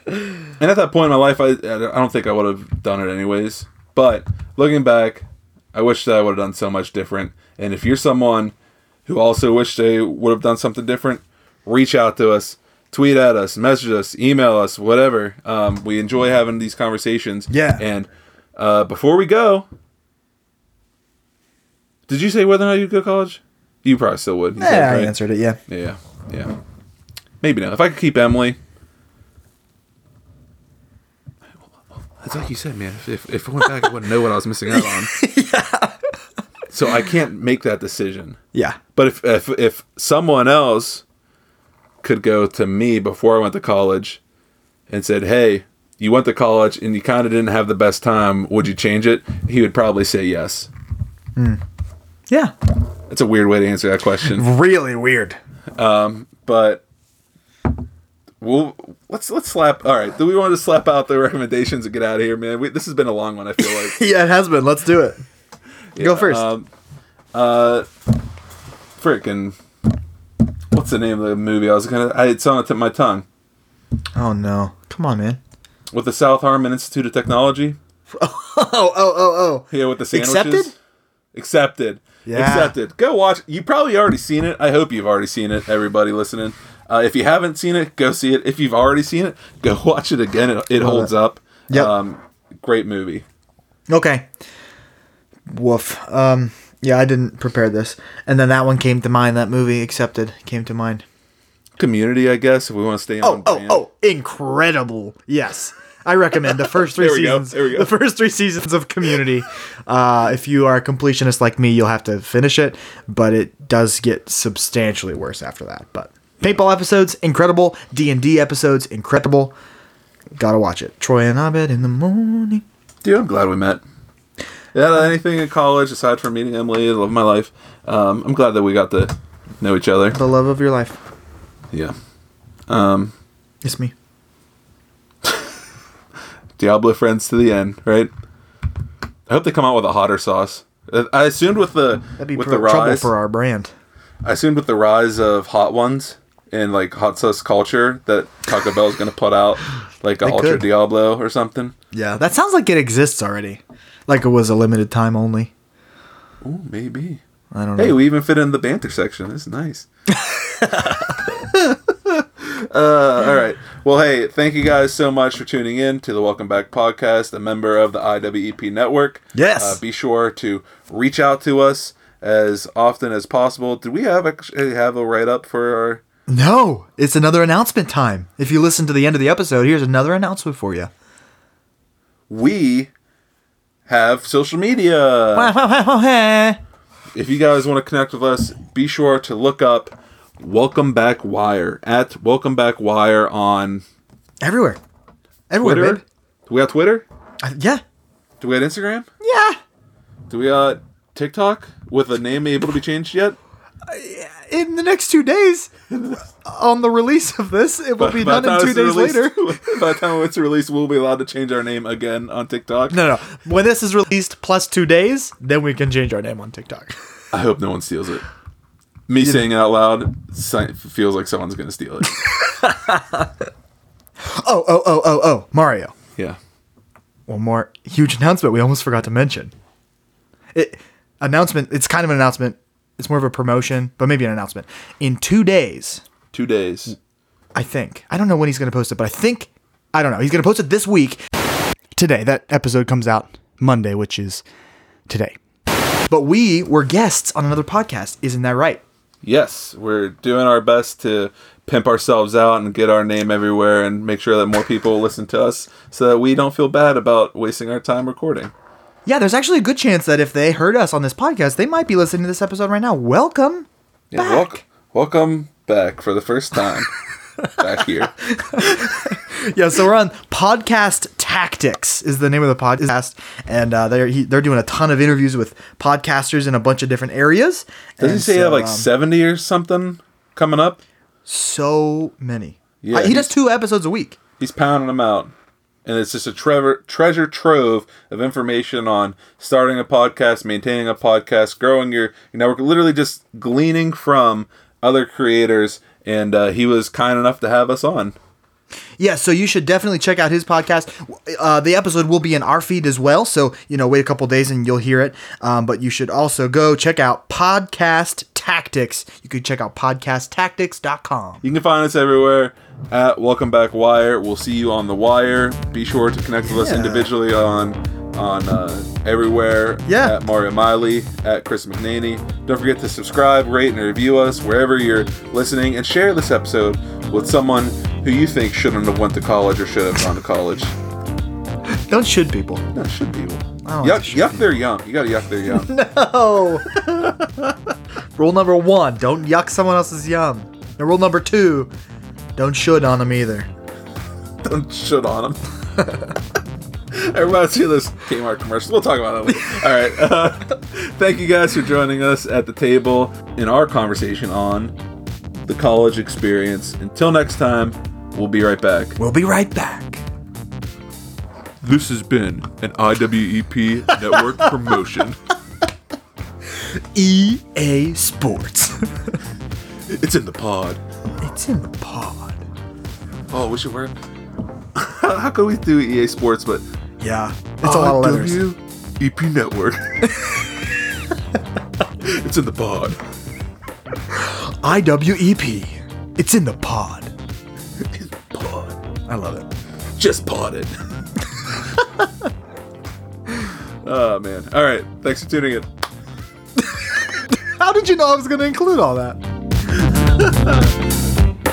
and at that point in my life, I I don't think I would have done it anyways. But looking back, I wish that I would have done so much different. And if you're someone who also wish they would have done something different, reach out to us, tweet at us, message us, email us, whatever. Um, we enjoy having these conversations. Yeah. And uh, before we go, did you say whether or not you'd go to college? You probably still would. You said, Yeah, I answered it. Yeah. Yeah, yeah. Maybe not. If I could keep Emily. It's like you said, man. If, if, I went back, I wouldn't know what I was missing out on. yeah. So I can't make that decision. Yeah. But if, if if someone else could go to me before I went to college and said, "Hey, you went to college and you kind of didn't have the best time. Would you change it?" He would probably say yes. Yeah. That's a weird way to answer that question. Really weird. Um, but we'll let's let's slap. All right, do we want to slap out the recommendations and get out of here, man? We, this has been a long one. I feel like. Yeah, it has been. Let's do it. Go first. Um, uh, freaking. What's the name of the movie? I was gonna. I it's on the tip of my tongue. oh no. Come on, man. With the South Harmon Institute of Technology. Oh, oh, oh, oh. Yeah, with the sandwiches. Accepted? Accepted. Yeah. Accepted. Go watch. You probably already seen it. I hope you've already seen it. Everybody listening. Uh, if you haven't seen it, go see it. If you've already seen it, go watch it again. It, it holds up. Yep. Um, great movie. Okay. Woof. Um. Yeah, I didn't prepare this, and then that one came to mind. That movie, accepted, came to mind. Community, I guess. If we want to stay Oh, on. oh, brand. oh! Incredible. Yes, I recommend the first three There we go, seasons. there we go. The first three seasons of Community. Uh, if you are a completionist like me, you'll have to finish it, but it does get substantially worse after that. But paintball episodes, incredible. D and D episodes, incredible. Gotta watch it. Troy and Abed in the morning. Dude, I'm glad we met. Yeah, anything in college aside from meeting Emily, the love of my life. Um, I'm glad that we got to know each other. The love of your life. Yeah. Um, It's me. Diablo friends to the end, right? I hope they come out with a hotter sauce. Uh, I assumed with the That'd be with the trouble rise, for our brand. I assumed with the rise of hot ones and like hot sauce culture that Taco Bell's gonna put out like a Ultra could. Diablo or something. Yeah, that sounds like it exists already. Like it was a limited time only. Ooh, maybe. I don't know. Hey, we even fit in the banter section. This is nice. uh, all right. Well, hey, thank you guys so much for tuning in to the Welcome Back podcast, a member of the IWEP network. Yes. Uh, be sure to reach out to us as often as possible. Do we have actually have a write up for our? No, it's another announcement time. If you listen to the end of the episode, here's another announcement for you. We have social media. if you guys want to connect with us, be sure to look up Welcome Back Wire at Welcome Back Wire on Everywhere. Everywhere, Twitter. babe. Do we have Twitter? Uh, yeah. Do we have Instagram? Yeah. Do we got TikTok with a name able to be changed yet? In the next two days, on the release of this, it will be done in two days released- later. by the time it's released, we'll be allowed to change our name again on TikTok. No, no. When this is released plus two days, then we can change our name on TikTok. I hope no one steals it. Me saying it out loud feels like someone's going to steal it. Oh, oh, oh, oh, oh. Mario. yeah. One more huge announcement we almost forgot to mention. It announcement. It's kind of an announcement. It's more of a promotion, but maybe an announcement. In two days, Two days. I think. I don't know when he's going to post it, but I think I don't know. He's going to post it this week. Today, that episode comes out Monday, which is today. But we were guests on another podcast, isn't that right? Yes, we're doing our best to pimp ourselves out and get our name everywhere and make sure that more people listen to us so that we don't feel bad about wasting our time recording. Yeah, there's actually a good chance that if they heard us on this podcast, they might be listening to this episode right now. Welcome. Yeah, back. welcome, welcome back for the first time back here. Yeah, so we're on Podcast Tactics is the name of the podcast, and uh, they're he, they're doing a ton of interviews with podcasters in a bunch of different areas. Does he say so, have like um, 70 or something coming up? so many? Yeah, Uh, he does two episodes a week. He's pounding them out. And it's just a treasure treasure trove of information on starting a podcast, maintaining a podcast, growing your, your network, literally just gleaning from other creators. And uh, he was kind enough to have us on. Yeah, so you should definitely check out his podcast. Uh, the episode will be in our feed as well, so you know, wait a couple days and you'll hear it. Um, but you should also go check out Podcast Tactics. You could check out podcasttactics.com. You can find us everywhere at Welcome Back Wire. We'll see you on the wire. Be sure to connect with us Yeah. individually on on uh, everywhere. Yeah. At Mario Miley, at Chris McNaney. Don't forget to subscribe, rate, and review us wherever you're listening, and share this episode with someone who you think shouldn't have went to college or should have gone to college. Don't should people. No, should people. don't Yuck, like to yuck, they're young. You gotta yuck, they're young. Oh. rule number one: don't yuck someone else's yum. And rule number two: don't should on them either. Don't shit on them. Everybody see this Kmart commercial. We'll talk about that later. All right. Uh, thank you guys for joining us at the table in our conversation on the college experience. Until next time, we'll be right back. We'll be right back. This has been an IWEP network promotion. EA Sports. It's in the pod. It's in the pod. Oh, we should wear. How, how can we do EA Sports, but Yeah, it's a lot of letters. IWEP network? it's in the pod. IWEP. It's in the pod. It's pod. I love it. Just pod it. oh man. All right. Thanks for tuning in. How did you know I was going to include all that?